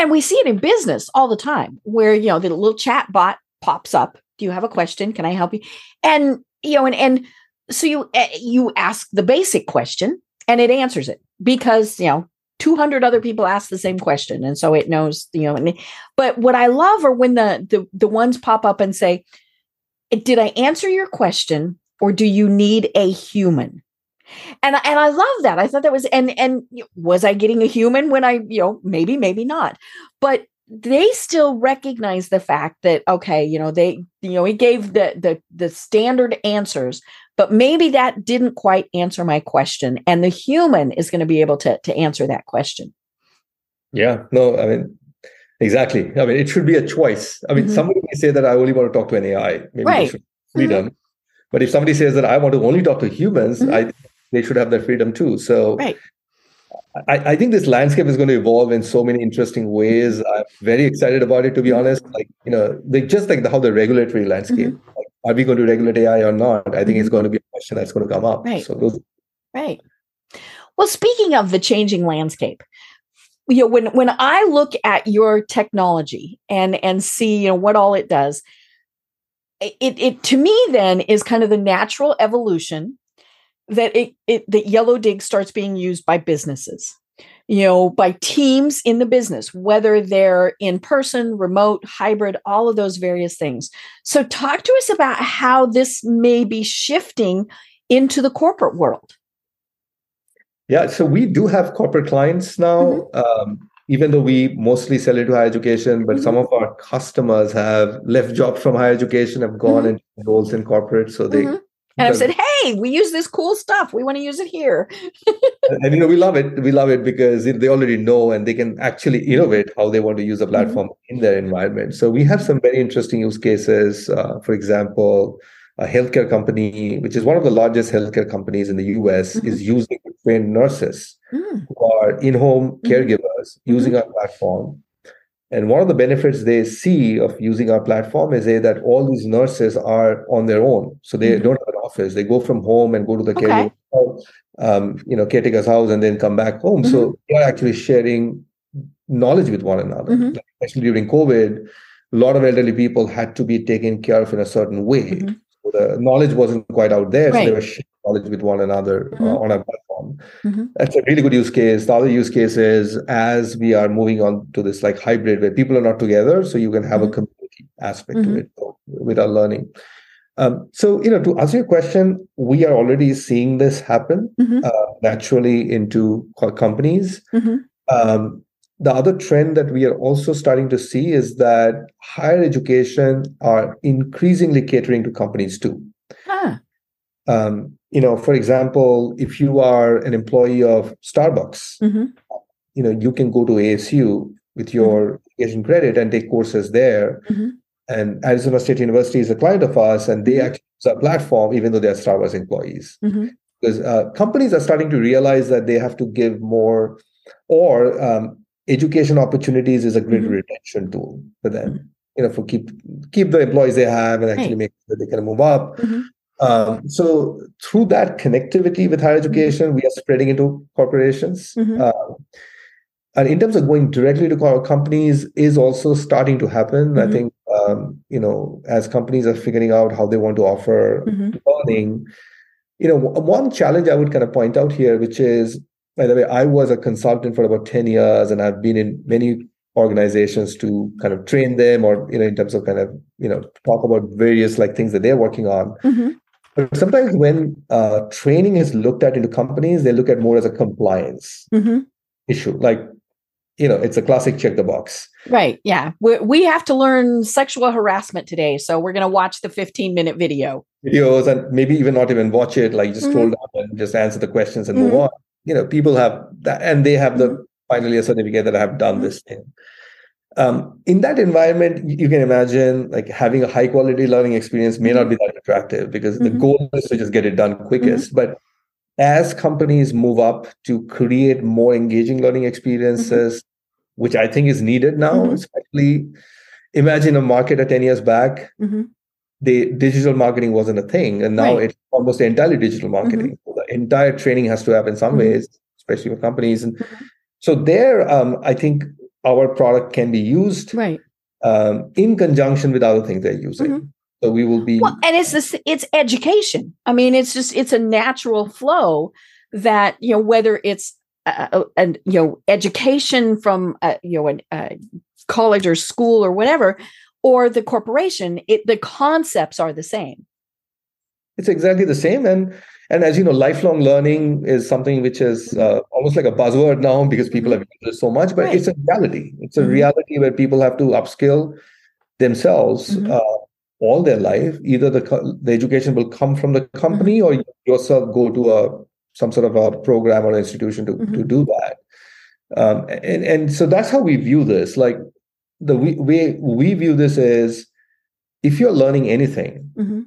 And we see it in business all the time where, you know, the little chat bot pops up. Do you have a question? Can I help you? And, you know, and, and so you eh, you ask the basic question and it answers it because you know 200 other people ask the same question and so it knows you know but what i love are when the the, the ones pop up and say did i answer your question or do you need a human and and i love that i thought that was and and was i getting a human when i you know maybe maybe not but they still recognize the fact that okay you know they you know he gave the the the standard answers but maybe that didn't quite answer my question and the human is going to be able to to answer that question yeah no i mean exactly i mean it should be a choice i mean mm-hmm. somebody may say that i only want to talk to an ai maybe right. freedom mm-hmm. but if somebody says that i want to only talk to humans mm-hmm. i they should have that freedom too so right I, I, think this landscape is going to evolve in so many interesting ways. I'm very excited about it, to be mm-hmm. honest. Like you know, like just like the, how the regulatory landscape, mm-hmm. like are we going to regulate AI or not? I think mm-hmm. it's going to be a question that's going to come up. Right. So those- right. Well, speaking of the changing landscape, you know, when when I look at your technology and and see you know what all it does, it it to me then is kind of the natural evolution that it, it that Yellowdig starts being used by businesses you know, by teams in the business, whether they're in person, remote, hybrid, all of those various things. So, talk to us about how this may be shifting into the corporate world. Yeah, so we do have corporate clients now, mm-hmm. um, even though we mostly sell into higher education, but mm-hmm. some of our customers have left jobs from higher education, have gone mm-hmm. into roles in corporate. So, they mm-hmm and I've said, "Hey, we use this cool stuff. We want to use it here." and you know, we love it. We love it because they already know and they can actually innovate how they want to use a mm-hmm. platform mm-hmm. in their environment. So we have some very interesting use cases. Uh, for example, a healthcare company, which is one of the largest healthcare companies in the US, mm-hmm. is using trained nurses mm. who are in-home mm-hmm. caregivers using mm-hmm. our platform and one of the benefits they see of using our platform is that all these nurses are on their own. So they mm-hmm. don't have an office. They go from home and go to the okay. caretaker, um, you know, caretaker's house and then come back home. Mm-hmm. So they're actually sharing knowledge with one another. Mm-hmm. Like especially during COVID, a lot of elderly people had to be taken care of in a certain way. Mm-hmm. So the knowledge wasn't quite out there. Right. So they were sharing knowledge with one another uh, mm-hmm. on our platform. Mm-hmm. That's a really good use case. The other use case is as we are moving on to this like hybrid where people are not together, so you can have mm-hmm. a community aspect to mm-hmm. it with our learning. Um, so, you know, to answer your question, we are already seeing this happen mm-hmm. uh, naturally into companies. Mm-hmm. Um, the other trend that we are also starting to see is that higher education are increasingly catering to companies too. Um, you know, for example, if you are an employee of Starbucks, mm-hmm. you know, you can go to ASU with mm-hmm. your mm-hmm. education credit and take courses there. Mm-hmm. And Arizona State University is a client of ours, and they mm-hmm. actually use our platform, even though they're Starbucks employees. Mm-hmm. Because uh, companies are starting to realize that they have to give more, or um, education opportunities is a great retention tool for them. You know, for keep keep the employees they have and actually right. make sure they can move up. Um, so through that connectivity with higher education, we are spreading into corporations. Mm-hmm. Uh, and in terms of going directly to companies is also starting to happen. Mm-hmm. I think um, you know as companies are figuring out how they want to offer mm-hmm. learning. You know, one challenge I would kind of point out here, which is by the way, I was a consultant for about ten years, and I've been in many organizations to kind of train them or you know in terms of kind of you know talk about various like things that they're working on mm-hmm. But sometimes when uh, training is looked at into companies, they look at more as a compliance mm-hmm. issue. Like, you know, it's a classic check the box. Right. Yeah. We, we have to learn sexual harassment today. So we're going to watch the 15 minute video. Videos and maybe even not even watch it, like just mm-hmm. scroll down and just answer the questions and mm-hmm. move on. You know, people have that and they have the mm-hmm. finally a certificate that I have done mm-hmm. this thing um, in that environment you can imagine like having a high quality learning experience may not be that attractive because mm-hmm. the goal is to just get it done quickest mm-hmm. but as companies move up to create more engaging learning experiences mm-hmm. which i think is needed now mm-hmm. especially imagine a market 10 years back mm-hmm. the digital marketing wasn't a thing and now right. it's almost entirely digital marketing mm-hmm. so the entire training has to happen in some ways especially for companies and so there um, i think our product can be used right um, in conjunction with other things they're using. Mm-hmm. So we will be well, and it's this it's education. I mean, it's just it's a natural flow that you know whether it's uh, uh and you know education from uh, you know a college or school or whatever, or the corporation. It the concepts are the same. It's exactly the same, and and as you know, lifelong learning is something which is uh, almost like a buzzword now because people have used it so much, but right. it's a reality. It's a mm-hmm. reality where people have to upskill themselves mm-hmm. uh, all their life. Either the the education will come from the company, mm-hmm. or you yourself go to a some sort of a program or institution to to mm-hmm. do that. Um, and and so that's how we view this. Like the way we view this is, if you're learning anything mm-hmm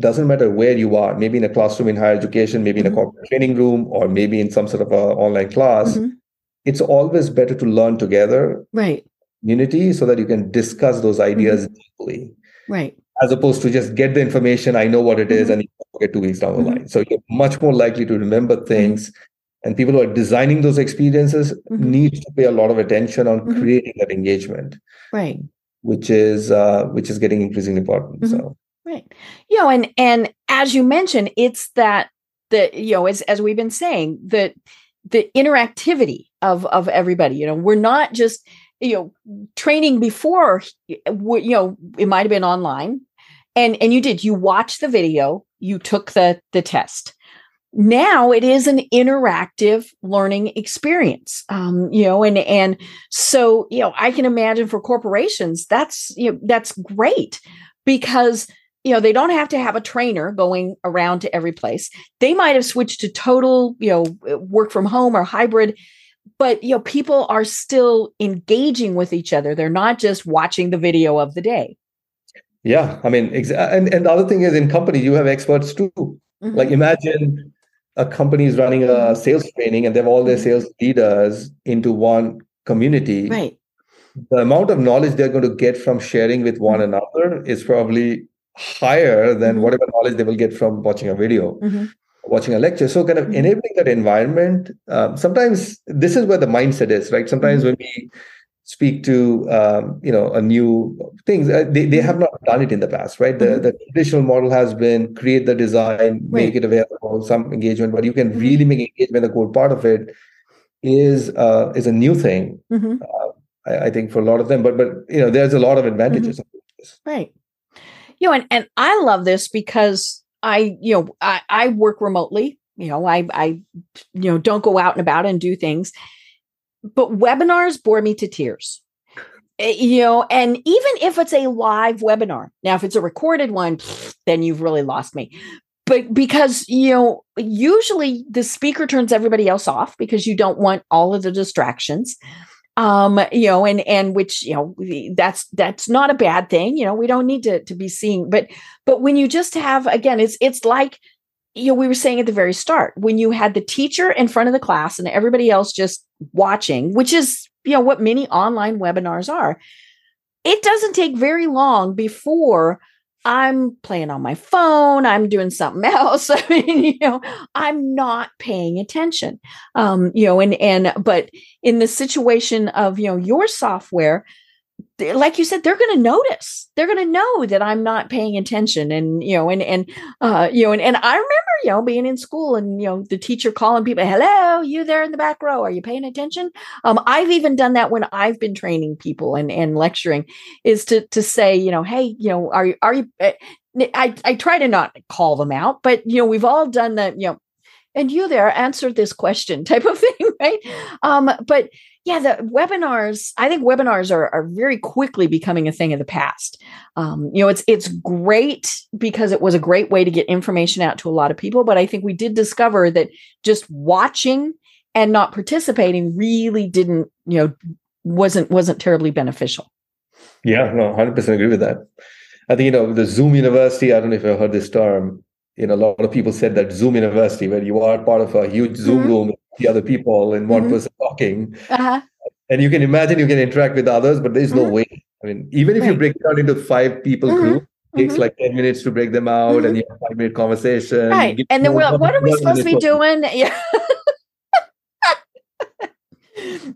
doesn't matter where you are maybe in a classroom in higher education maybe in a mm-hmm. corporate training room or maybe in some sort of a online class mm-hmm. it's always better to learn together right community so that you can discuss those ideas mm-hmm. deeply right as opposed to just get the information, I know what it is, Mhm. and you forget two weeks down the Mhm. line. So you're much more likely to remember things. And people who are designing those experiences need to pay a lot of attention on creating that engagement, Right. which is uh, which is getting increasingly important. So Right. You know, and and as you mentioned, it's that the you know, as as we've been saying, the the interactivity of of everybody. You know, we're not just you know training before. You know, it might have been online, and and you did you watch the video, you took the the test. Now it is an interactive learning experience, um, you know, and and so you know I can imagine for corporations that's you know that's great because you know they don't have to have a trainer going around to every place they might have switched to total you know work from home or hybrid but you know people are still engaging with each other they're not just watching the video of the day yeah, I mean, exa- and and the other thing is in company you have experts too. Mhm. Like imagine a company is running a sales training and they have all their sales leaders into one community. right The amount of knowledge they're going to get from sharing with one another is probably higher than Mhm. whatever knowledge they will get from watching a video, Mhm. watching a lecture. So, kind of Mhm. enabling that environment. Um, sometimes this is where the mindset is, right? Sometimes Mhm. when we speak to um, you know a new things uh, they, they have not done it in the past right the, Mhm. the traditional model has been create the design make it available some engagement but you can really make engagement a core part of it is uh, is a new thing Mhm. I, I think for a lot of them but but you know there's a lot of advantages right you know and, and i love this because i you know I, I work remotely you know i i you know don't go out and about and do things. But webinars bore me to tears. Eh, you know and even if it's a live webinar now if it's a recorded one then you've really lost me. But because you know usually the speaker turns everybody else off because you don't want all of the distractions um you know and and which you know that's that's not a bad thing you know we don't need to to be seeing but but when you just have again it's it's like you know we were saying at the very start when you had the teacher in front of the class and everybody else just watching which is you know what many online webinars are it doesn't take very long before i'm playing on my phone i'm doing something else i mean you know i'm not paying attention. Um you know and and but in the situation of you know your software like you said they're going to notice. They're going to know that i'm not paying attention and you know and and uh you know and, and i remember you know being in school and you know the teacher calling people hello you there in the back row are you paying attention? Um i've even done that when i've been training people and and lecturing is to to say you know hey you know are you are you uh, I, I try to not call them out, but you know, we've all done that, you know, and you there answered this question type of thing, right? Um, but yeah, the webinars, I think webinars are, are very quickly becoming a thing of the past. Um, you know, it's it's great because it was a great way to get information out to a lot of people. But I think we did discover that just watching and not participating really didn't, you know, wasn't wasn't terribly beneficial. Yeah, no, hundred percent agree with that. I think you know the Zoom University. I don't know if you've heard this term. You know, a lot of people said that Zoom University, where you are part of a huge Zoom Mhm. room the other people and one Mhm. person talking, Uh-huh. and you can imagine you can interact with others, but there's no Mhm. way. I mean, even if you break it down into five people Mhm. group, it takes Mhm. like ten minutes to break them out, and you have five minute conversation. Right. And then we're, what are we supposed to be and it's over. doing? Yeah.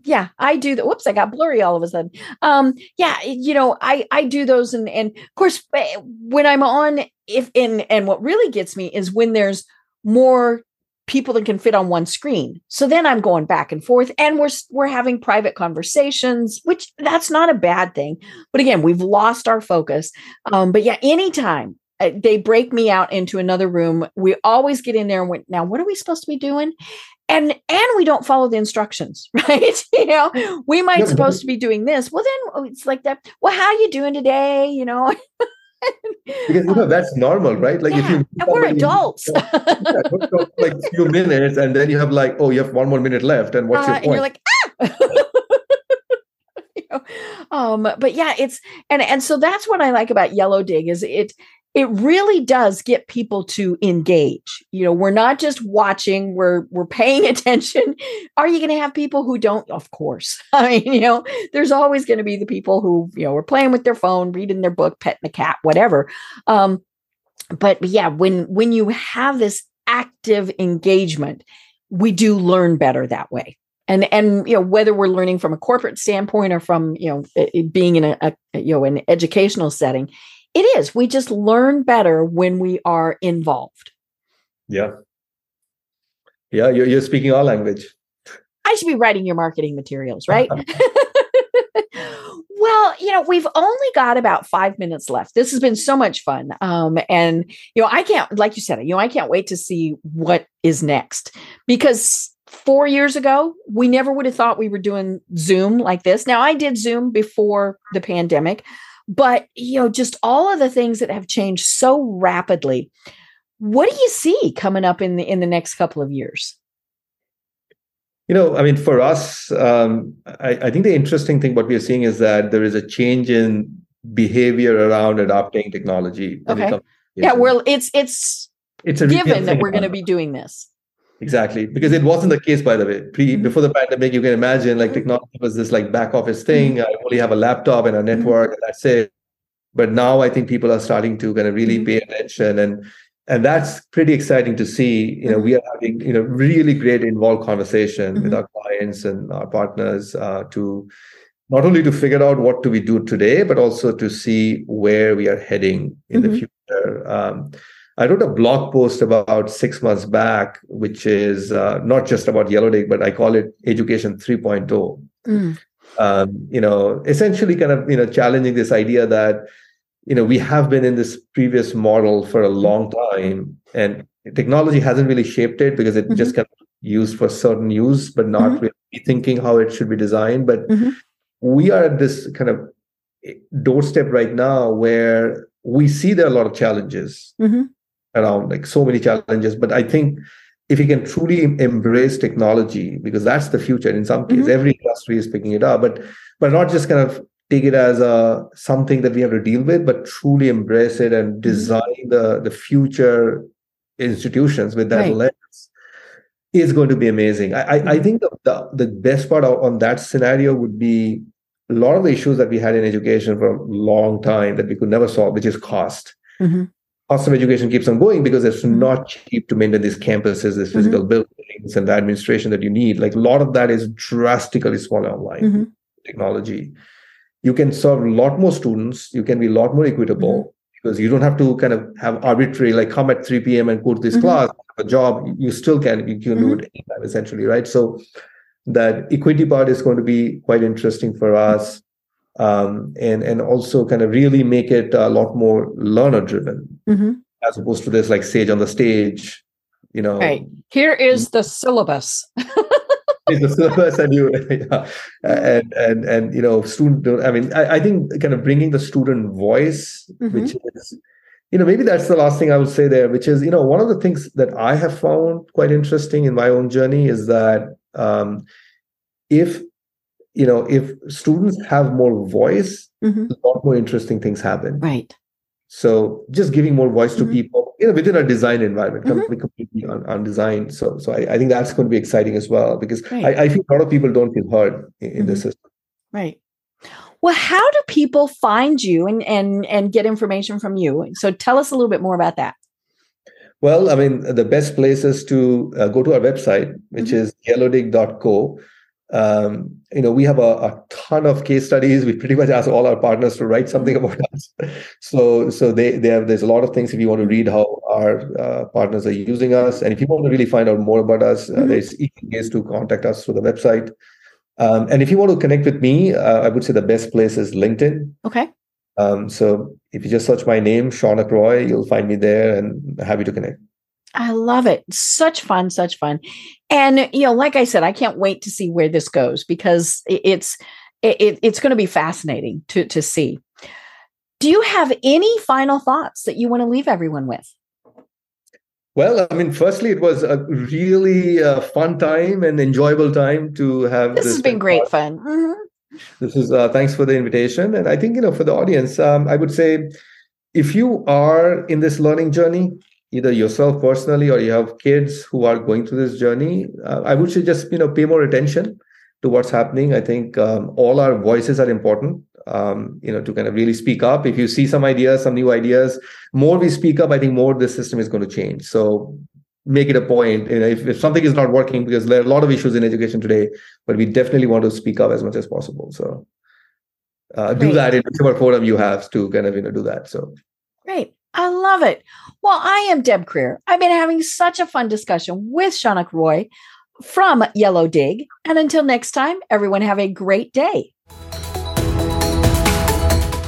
yeah, I do that. Whoops, I got blurry all of a sudden. Um, yeah, you know, I I do those and and of course eh, when I'm on if in and what really gets me is when there's more people that can fit on one screen. So then I'm going back and forth and we're we're having private conversations, which that's not a bad thing. But again, we've lost our focus. Um, but yeah, anytime uh, they break me out into another room, we always get in there and went, now what are we supposed to be doing? And and we don't follow the instructions, right? you know, we might supposed to be doing this. Well, then oh, it's like that. Well, how are you doing today? You know, Because you know that's normal, right? Like if you and we're adults. Yeah, talk for like few minutes, and then you have like, oh, you have one more minute left, and what's Uh, your and point? you're like ah You know, um but yeah it's and and so that's what i like about Yellowdig is it it really does get people to engage. You know, we're not just watching, we're we're paying attention. Are you going to have people who don't? Of course. I mean, you know, there's always going to be the people who, you know, are playing with their phone, reading their book, petting the cat, whatever. Um, but yeah, when when you have this active engagement, we do learn better that way and and you know whether we're learning from a corporate standpoint or from you know being in a, a, you know an educational setting it is. We just learn better when we are involved. Yeah. Yeah you're, you're speaking our language. I should be writing your marketing materials right? Well you know we've only got about five minutes left. This has been so much fun um, and you know i can't like you said you know i can't wait to see what is next. Because four years ago, we never would have thought we were doing Zoom like this. Now, I did Zoom before the pandemic, but you know, just all of the things that have changed so rapidly. What do you see coming up in the in the next couple of years? You know, I mean, for us, um, I, I think the interesting thing what we are seeing is that there is a change in behavior around adopting technology. Okay. Yeah, well, it's it's it's a given that we're going to be doing this. Exactly, because it wasn't the case, by the way. Pre mm-hmm. before the pandemic, you can imagine like technology was this like back office thing. Mm-hmm. I only have a laptop and a mm-hmm. network, and that's it. But now I think people are starting to kind of really mm-hmm. pay attention, and and that's pretty exciting to see. You know, we are having you know really great involved conversation with our clients and our partners uh, to not only to figure out what do we do today, but also to see where we are heading in the future. Um, I wrote a blog post about six months back, which is uh, not just about Yellow Yellowdig, but I call it Education 3.0. Mm. Um, you know, essentially, kind of you know, challenging this idea that you know we have been in this previous model for a long time, and technology hasn't really shaped it because it mm-hmm. just kind of used for certain use, but not mm-hmm. really thinking how it should be designed. But mm-hmm. we are at this kind of doorstep right now where we see there are a lot of challenges. Mm-hmm around like so many challenges but i think if you can truly embrace technology because that's the future in some cases mm-hmm. every industry is picking it up but but not just kind of take it as a something that we have to deal with but truly embrace it and mm-hmm. design mm-hmm. the the future institutions with that right. lens is going to be amazing i mm-hmm. I, I think the, the, the best part on that scenario would be a lot of the issues that we had in education for a long time that we could never solve which is cost mm-hmm cost of education keeps on going because it's mm-hmm. not cheap to maintain these campuses, these physical mm-hmm. buildings, and the administration that you need. Like a lot of that is drastically smaller online mm-hmm. technology. You can serve a lot more students. You can be a lot more equitable mm-hmm. because you don't have to kind of have arbitrary, like come at 3 p.m. and go to this mm-hmm. class, a job. You still can, you can do mm-hmm. it anytime, essentially, right? So that equity part is going to be quite interesting for us um, and and also kind of really make it a lot more learner driven mm-hmm. as opposed to this like sage on the stage you know right here is the syllabus the syllabus and you yeah. and and and you know student i mean I, I think kind of bringing the student voice mm-hmm. which is you know maybe that's the last thing i would say there which is you know one of the things that i have found quite interesting in my own journey is that um, if you know if students have more voice mm-hmm. a lot more interesting things happen right so just giving more voice to mm-hmm. people you know within a design environment mm-hmm. completely on, on design so so I, I, think that's going to be exciting as well because right. I, I, feel a lot of people don't feel heard in, in the mm-hmm. system right well how do people find you and and and get information from you so tell us a little bit more about that well i mean the best place is to uh, go to our website which mm-hmm. is yellowdig.co um, you know we have a, a, ton of case studies. We pretty much ask all our partners to write something about us. So so they, they have there's a lot of things if you want to read how our uh, partners are using us. And if you want to really find out more about us uh, mm-hmm. there's easy ways to contact us through the website. Um, and if you want to connect with me uh, i would say the best place is linkedin. Okay. Um, so if you just search my name Shaunak Roy you'll find me there and happy to connect I love it. Such fun, such fun. And you know, like I said, I can't wait to see where this goes because it's it, it's going to be fascinating to to see. Do you have any final thoughts that you want to leave everyone with? Well, I mean, firstly, it was a really uh, fun time and enjoyable time to have. This, this has been great fun. Mm-hmm. This is uh, thanks for the invitation, and I think you know for the audience, um, I would say if you are in this learning journey, either yourself personally or you have kids who are going through this journey, uh, I would say just you know pay more attention to what's happening. I think um, all our voices are important. Um, you know, to kind of really speak up. If you see some ideas, some new ideas, more we speak up, I think more the system is going to change. So make it a point. You know, if, if something is not working, because there are a lot of issues in education today, but we definitely want to speak up as much as possible. So uh, do that in whichever forum you have to kind of you know do that. So great. I love it. Well, I am Deb Krier. I've been having such a fun discussion with Shaunak Roy from Yellowdig. And until next time, everyone have a great day.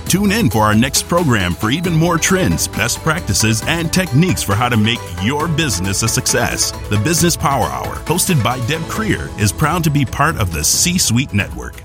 Tune in for our next program for even more trends, best practices, and techniques for how to make your business a success. The Business Power Hour, hosted by Deb Krier, is proud to be part of the C Suite Network.